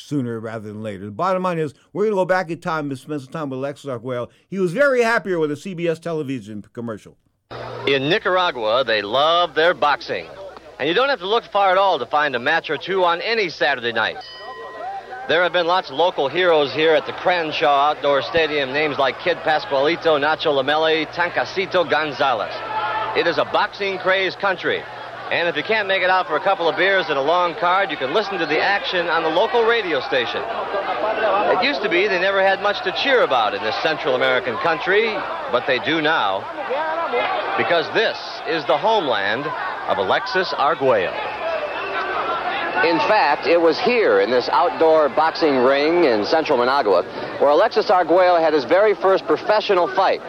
sooner rather than later. The bottom line is, we're going to go back in time and spend some time with Alexis Arguello. He was very happier with a CBS television commercial. In Nicaragua, they love their boxing. And you don't have to look far at all to find a match or two on any Saturday night. There have been lots of local heroes here at the Crenshaw Outdoor Stadium, names like Kid Pascualito, Nacho Lamelli, Tancasito Gonzalez. It is a boxing crazed country, and if you can't make it out for a couple of beers and a long card, you can listen to the action on the local radio station. It used to be they never had much to cheer about in this Central American country, but they do now. Because this is the homeland of Alexis Arguello. In fact, it was here in this outdoor boxing ring in central Managua where Alexis Arguello had his very first professional fight.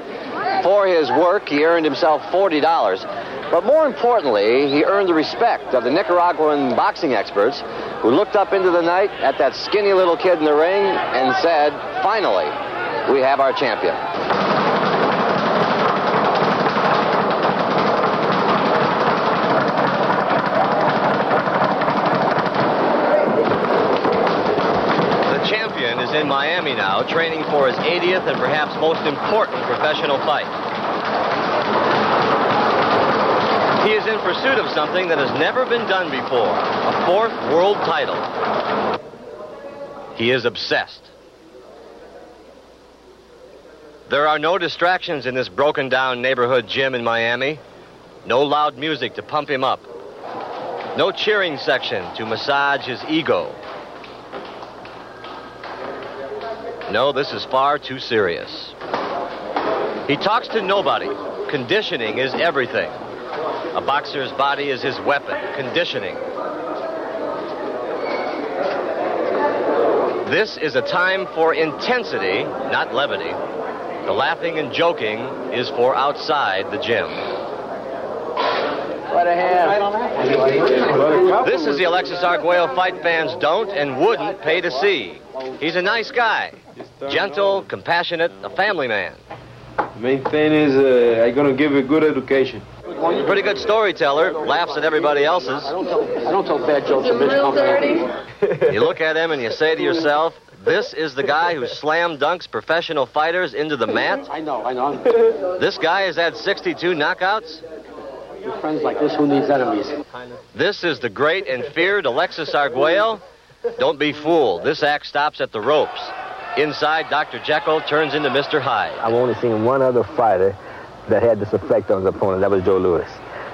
For his work, he earned himself $40. But more importantly, he earned the respect of the Nicaraguan boxing experts who looked up into the night at that skinny little kid in the ring and said, finally, we have our champion. The champion is in Miami. Now, training for his 80th and perhaps most important professional fight. He is in pursuit of something that has never been done before a fourth world title. He is obsessed. There are no distractions in this broken down neighborhood gym in Miami. No loud music to pump him up. No cheering section to massage his ego. No, this is far too serious. He talks to nobody. Conditioning is everything. A boxer's body is his weapon, conditioning. This is a time for intensity, not levity. The laughing and joking is for outside the gym. What a hand. This is the Alexis Arguello fight fans don't and wouldn't pay to see. He's a nice guy, gentle, compassionate, a family man. The main thing is uh, I'm gonna give a good education. Pretty good storyteller, laughs at everybody else's. I don't tell, I don't tell bad jokes in this company. You look at him and you say to yourself, this is the guy who slam dunks professional fighters into the mat? I know, I know. This guy has had 62 knockouts? With friends like this, who needs enemies? This is the great and feared Alexis Arguello? Don't be fooled. This act stops at the ropes. Inside, Dr. Jekyll turns into Mr. Hyde. I've only seen one other fighter that had this effect on his opponent. That was Joe Louis.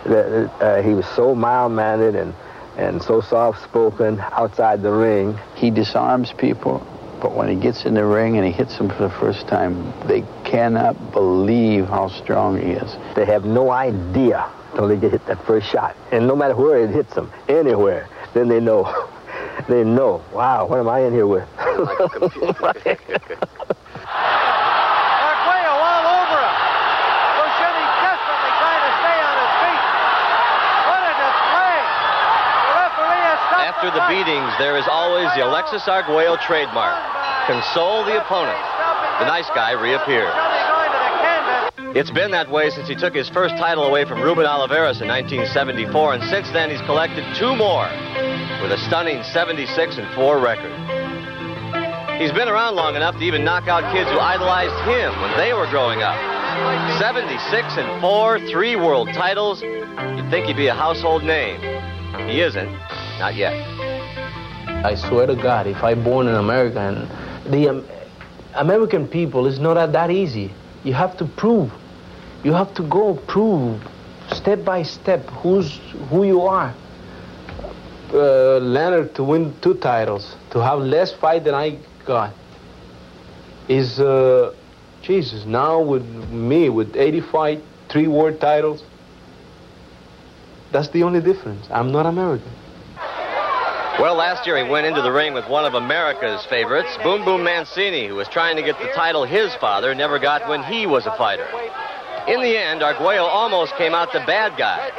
Uh, he was so mild-mannered and, and so soft-spoken outside the ring. He disarms people, but when he gets in the ring and he hits them for the first time, they cannot believe how strong he is. They have no idea until they get hit that first shot. And no matter where it hits them, anywhere, then they know. They know, wow, what am I in here with? Arguello all over him. Busceme desperately trying to stay on his feet. What a display. The referee has stopped After the beatings, there is always the Alexis Arguello trademark. Console the opponent. The nice guy reappears. It's been that way since he took his first title away from Ruben Olivares in 1974, and since then he's collected two more with a stunning 76 and 4 record. He's been around long enough to even knock out kids who idolized him when they were growing up. 76 and 4, three world titles. You'd think he'd be a household name. He isn't, not yet. I swear to God, if I born in America and the um, American people is not that, easy. You have to prove. You have to go prove step by step who's who you are. Uh, Leonard to win two titles, to have less fight than I got, is uh, Jesus. Now with me with 80 fight, three world titles. That's the only difference. I'm not American. Well, last year he went into the ring with one of America's favorites, Boom Boom Mancini, who was trying to get the title his father never got when he was a fighter. In the end, Arguello almost came out the bad guy.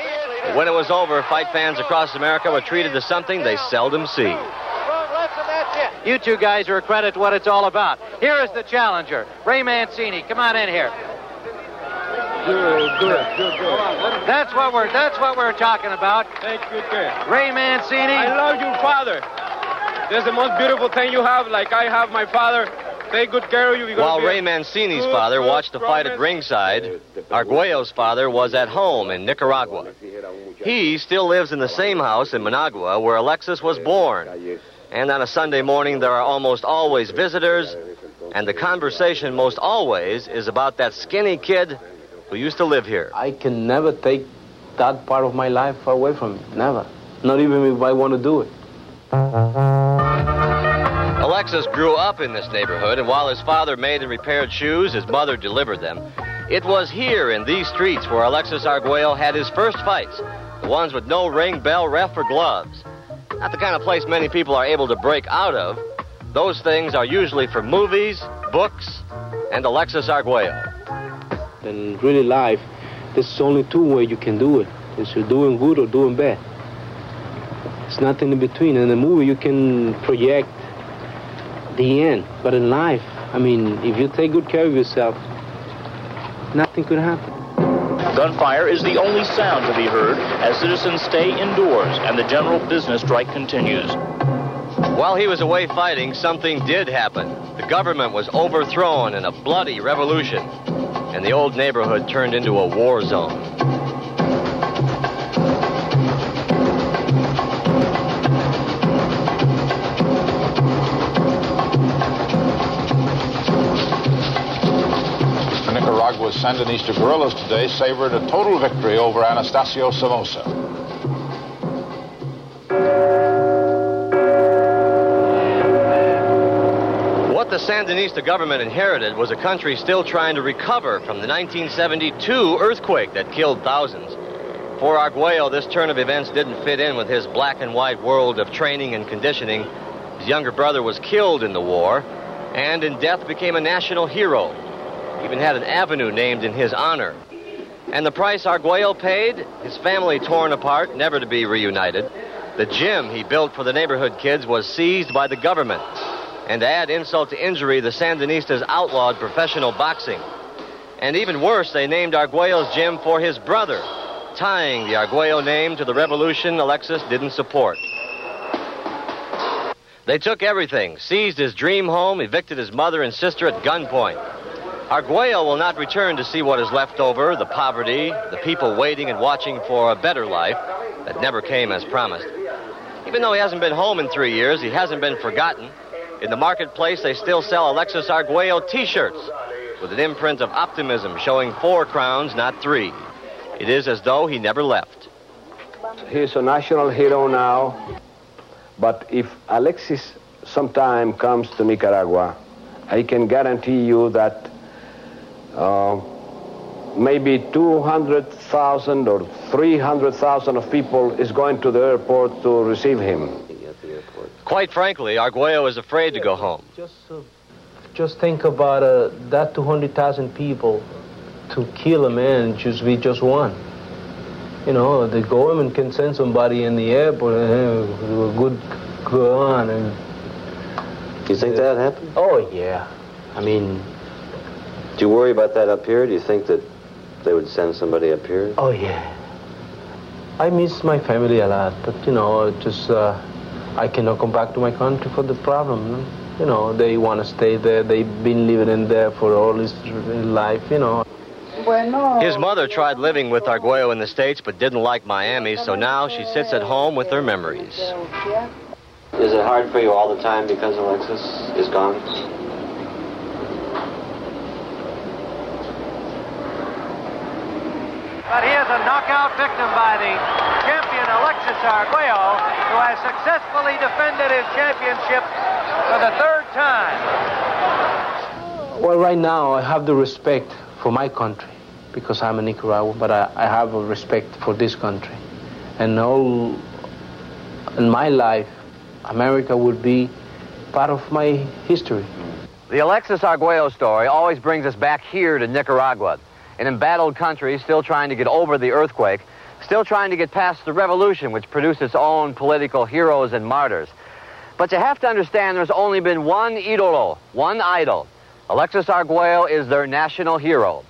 But when it was over, fight fans across America were treated to something they seldom see. You two guys are a credit to what it's all about. Here is the challenger, Ray Mancini. Come on in here. Good, good, good, good. That's what we're that's what we're talking about. Take good care. Ray Mancini. I love you, father. That's the most beautiful thing you have, like I have my father. Take good care of you. While Ray Mancini's father watched the fight at ringside, Arguello's father was at home in Nicaragua. He still lives in the same house in Managua where Alexis was born. And on a Sunday morning, there are almost always visitors, and the conversation most always is about that skinny kid who used to live here. I can never take that part of my life away from me. Never. Not even if I want to do it. Alexis grew up in this neighborhood, and while his father made and repaired shoes, his mother delivered them. It was here in these streets where Alexis Arguello had his first fights, the ones with no ring, bell, ref, or gloves. Not the kind of place many people are able to break out of. Those things are usually for movies, books, and Alexis Arguello. In really life, there's only two ways you can do it. it. Is you're doing good or doing bad. It's nothing in between. In a movie, you can project the end. But in life, I mean, if you take good care of yourself, nothing could happen. Gunfire is the only sound to be heard as citizens stay indoors and the general business strike continues. While he was away fighting, something did happen. The government was overthrown in a bloody revolution, and the old neighborhood turned into a war zone. The Nicaragua's Sandinista guerrillas today savored a total victory over Anastasio Somoza. Sandinista government inherited was a country still trying to recover from the 1972 earthquake that killed thousands. For Arguello, this turn of events didn't fit in with his black and white world of training and conditioning. His younger brother was killed in the war, and in death became a national hero. Even had an avenue named in his honor. And the price Arguello paid? His family torn apart, never to be reunited. The gym he built for the neighborhood kids was seized by the government. And to add insult to injury, the Sandinistas outlawed professional boxing. And even worse, they named Arguello's gym for his brother, tying the Arguello name to the revolution Alexis didn't support. They took everything, seized his dream home, evicted his mother and sister at gunpoint. Arguello will not return to see what is left over the poverty, the people waiting and watching for a better life that never came as promised. Even though he hasn't been home in three years, he hasn't been forgotten. In the marketplace, they still sell Alexis Arguello t shirts with an imprint of optimism showing four crowns, not three. It is as though he never left. He's a national hero now, but if Alexis sometime comes to Nicaragua, I can guarantee you that uh, maybe 200,000 or 300,000 of people is going to the airport to receive him. Quite frankly, Arguello is afraid to go home. Just, uh, just think about uh, that 200,000 people to kill a man just be just one. You know, the government can send somebody in the airport uh, with a good gun and. You think that happened? Oh yeah, I mean. Do you worry about that up here? Do you think that they would send somebody up here? Oh yeah. I miss my family a lot, but you know, just uh, I cannot come back to my country for the problem. You know, they want to stay there. They've been living in there for all his life. You know. His mother tried living with Arguello in the States but didn't like Miami, so now she sits at home with her memories. Is it hard for you all the time because Alexis is gone? But he is a knockout victim by the champion Alexis Arguello, who has successfully defended his championship for the third time. Well, right now I have the respect for my country because I'm a Nicaraguan, but I, I have a respect for this country. And all in my life, America would be part of my history. The Alexis Arguello story always brings us back here to Nicaragua, an embattled country still trying to get over the earthquake, still trying to get past the revolution which produced its own political heroes and martyrs. But you have to understand there's only been one idolo, one idol. Alexis Arguello is their national hero.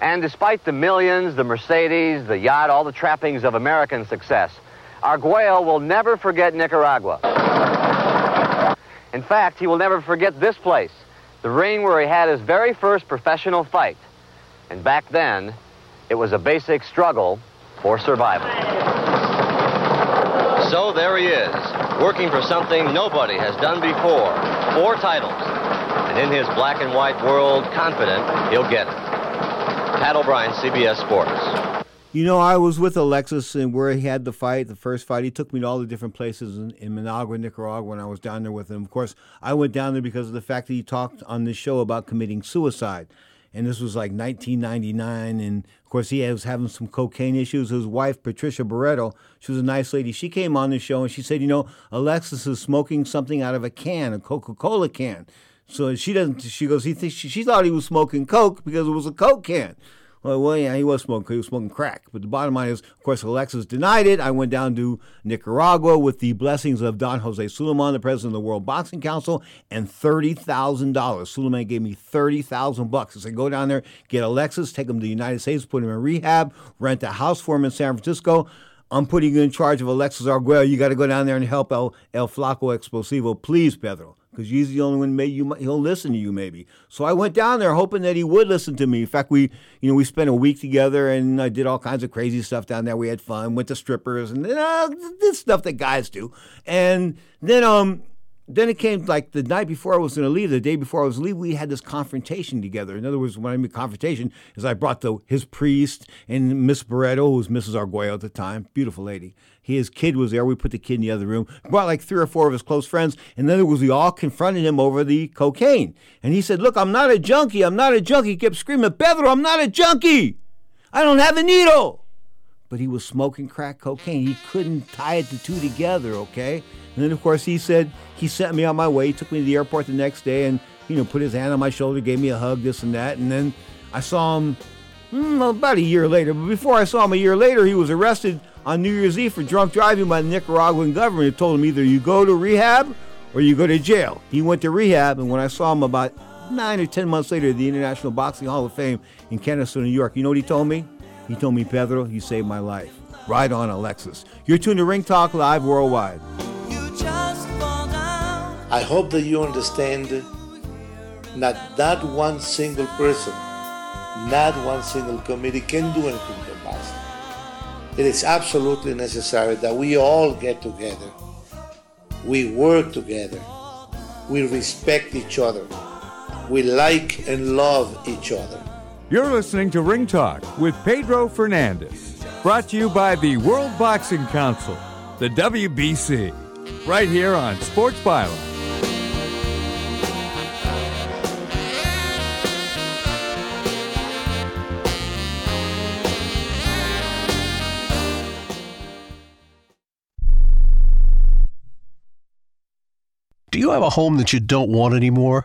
And despite the millions, the Mercedes, the yacht, all the trappings of American success, Arguello will never forget Nicaragua. In fact, he will never forget this place, the ring where he had his very first professional fight. And back then, it was a basic struggle for survival. So there he is, working for something nobody has done before. Four titles. And in his black and white world, confident he'll get it. Pat O'Brien, CBS Sports. You know, I was with Alexis and where he had the fight, the first fight. He took me to all the different places in, in Managua, Nicaragua, when I was down there with him. Of course, I went down there because of the fact that he talked on this show about committing suicide. And this was like 1999. And of course, he was having some cocaine issues. His wife, Patricia Barreto, she was a nice lady. She came on the show and she said, You know, Alexis is smoking something out of a can, a Coca Cola can. So she doesn't. She goes. He thinks she, she thought he was smoking coke because it was a coke can. Well, well, yeah, he was smoking. He was smoking crack. But the bottom line is, of course, Alexis denied it. I went down to Nicaragua with the blessings of Don Jose Sulaiman, the president of the World Boxing Council, and thirty thousand dollars. Sulaiman gave me thirty thousand bucks. I said, go down there, get Alexis, take him to the United States, put him in rehab, rent a house for him in San Francisco. I'm putting you in charge of Alexis Arguello. You got to go down there and help El, El Flaco Explosivo. Please, Pedro, because he's the only one maybe you, he'll listen to you maybe. So I went down there hoping that he would listen to me. In fact, we, you know, we spent a week together and I did all kinds of crazy stuff down there. We had fun, went to strippers and uh, this stuff that guys do. And then, um, then it came like the night before I was going to leave, the day before I was leaving, we had this confrontation together. In other words, when I mean confrontation, is I brought the his priest and Miss Barreto, who was Mrs. Arguello at the time, beautiful lady. His kid was there. We put the kid in the other room. Brought like three or four of his close friends, and then it was we all confronted him over the cocaine. And he said, "Look, I'm not a junkie. I'm not a junkie." He kept screaming, "Pedro, I'm not a junkie. I don't have a needle." But he was smoking crack cocaine. He couldn't tie the two together. Okay. And then, of course, he said he sent me on my way. He took me to the airport the next day and, you know, put his hand on my shoulder, gave me a hug, this and that. And then I saw him mm, about a year later. But before I saw him a year later, he was arrested on New Year's Eve for drunk driving by the Nicaraguan government. It told him either you go to rehab or you go to jail. He went to rehab, and when I saw him about nine or ten months later at the International Boxing Hall of Fame in Canastota, New York, you know what he told me? He told me, Pedro, you saved my life. Right on, Alexis. You're tuned to Ring Talk Live Worldwide. I hope that you understand that that one single person, not one single committee can do anything to boxing. It is absolutely necessary that we all get together. We work together. We respect each other. We like and love each other. You're listening to Ring Talk with Pedro Fernandez, brought to you by the World Boxing Council, the WBC, right here on Sports Byline. Do you have a home that you don't want anymore?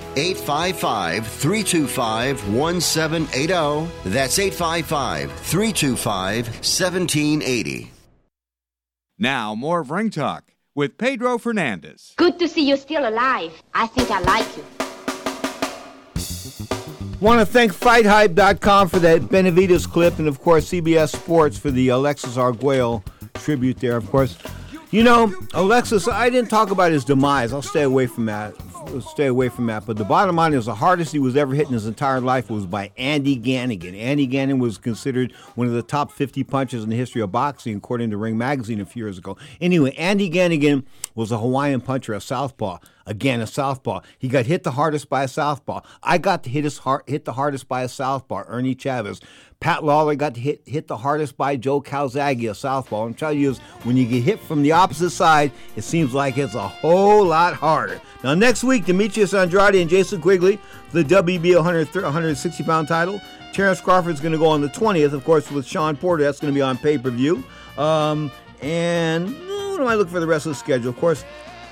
855 325 1780. That's 855 325 1780. Now, more of Ring Talk with Pedro Fernandez. Good to see you still alive. I think I like you. Want to thank FightHype.com for that Benavidez clip, and of course CBS Sports for the Alexis Arguello tribute there. Of course, you know Alexis. I didn't talk about his demise. I'll stay away from that. Stay away from that. But the bottom line is the hardest he was ever hit in his entire life was by Andy Ganigan. Andy Ganigan was considered one of the top 50 punches in the history of boxing, according to Ring Magazine a few years ago. Anyway, Andy Ganigan was a Hawaiian puncher, a southpaw. Again, a southpaw. He got hit the hardest by a southpaw. I got to hit his heart, hit the hardest by a southpaw, Ernie Chavez. Pat Lawlor got hit hit the hardest by Joe Calzaghe, a southpaw. I'm telling you, is when you get hit from the opposite side, it seems like it's a whole lot harder. Now, next week, Demetrius Andrade and Jason Quigley the WB 100, 160 pound title. Terrence Crawford's going to go on the 20th, of course, with Shawn Porter. That's going to be on pay per view. Um, and what do I look for the rest of the schedule? Of course,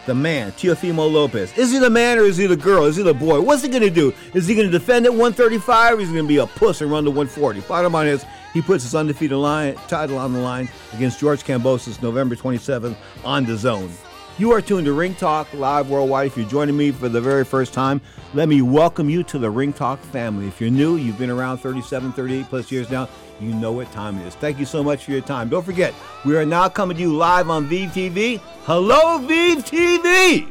the man, Teofimo Lopez. Is he the man or is he the girl? Is he the boy? What's he going to do? Is he going to defend at 135 or is he going to be a puss and run to 140? Bottom line is, he puts his undefeated line, title on the line against George Kambosos November 27th on DAZN. You are tuned to Ring Talk Live Worldwide. If you're joining me for the very first time, let me welcome you to the Ring Talk family. If you're new, you've been around 37, 38 plus years now, you know what time it is. Thank you so much for your time. Don't forget, we are now coming to you live on VTV. Hello, VTV!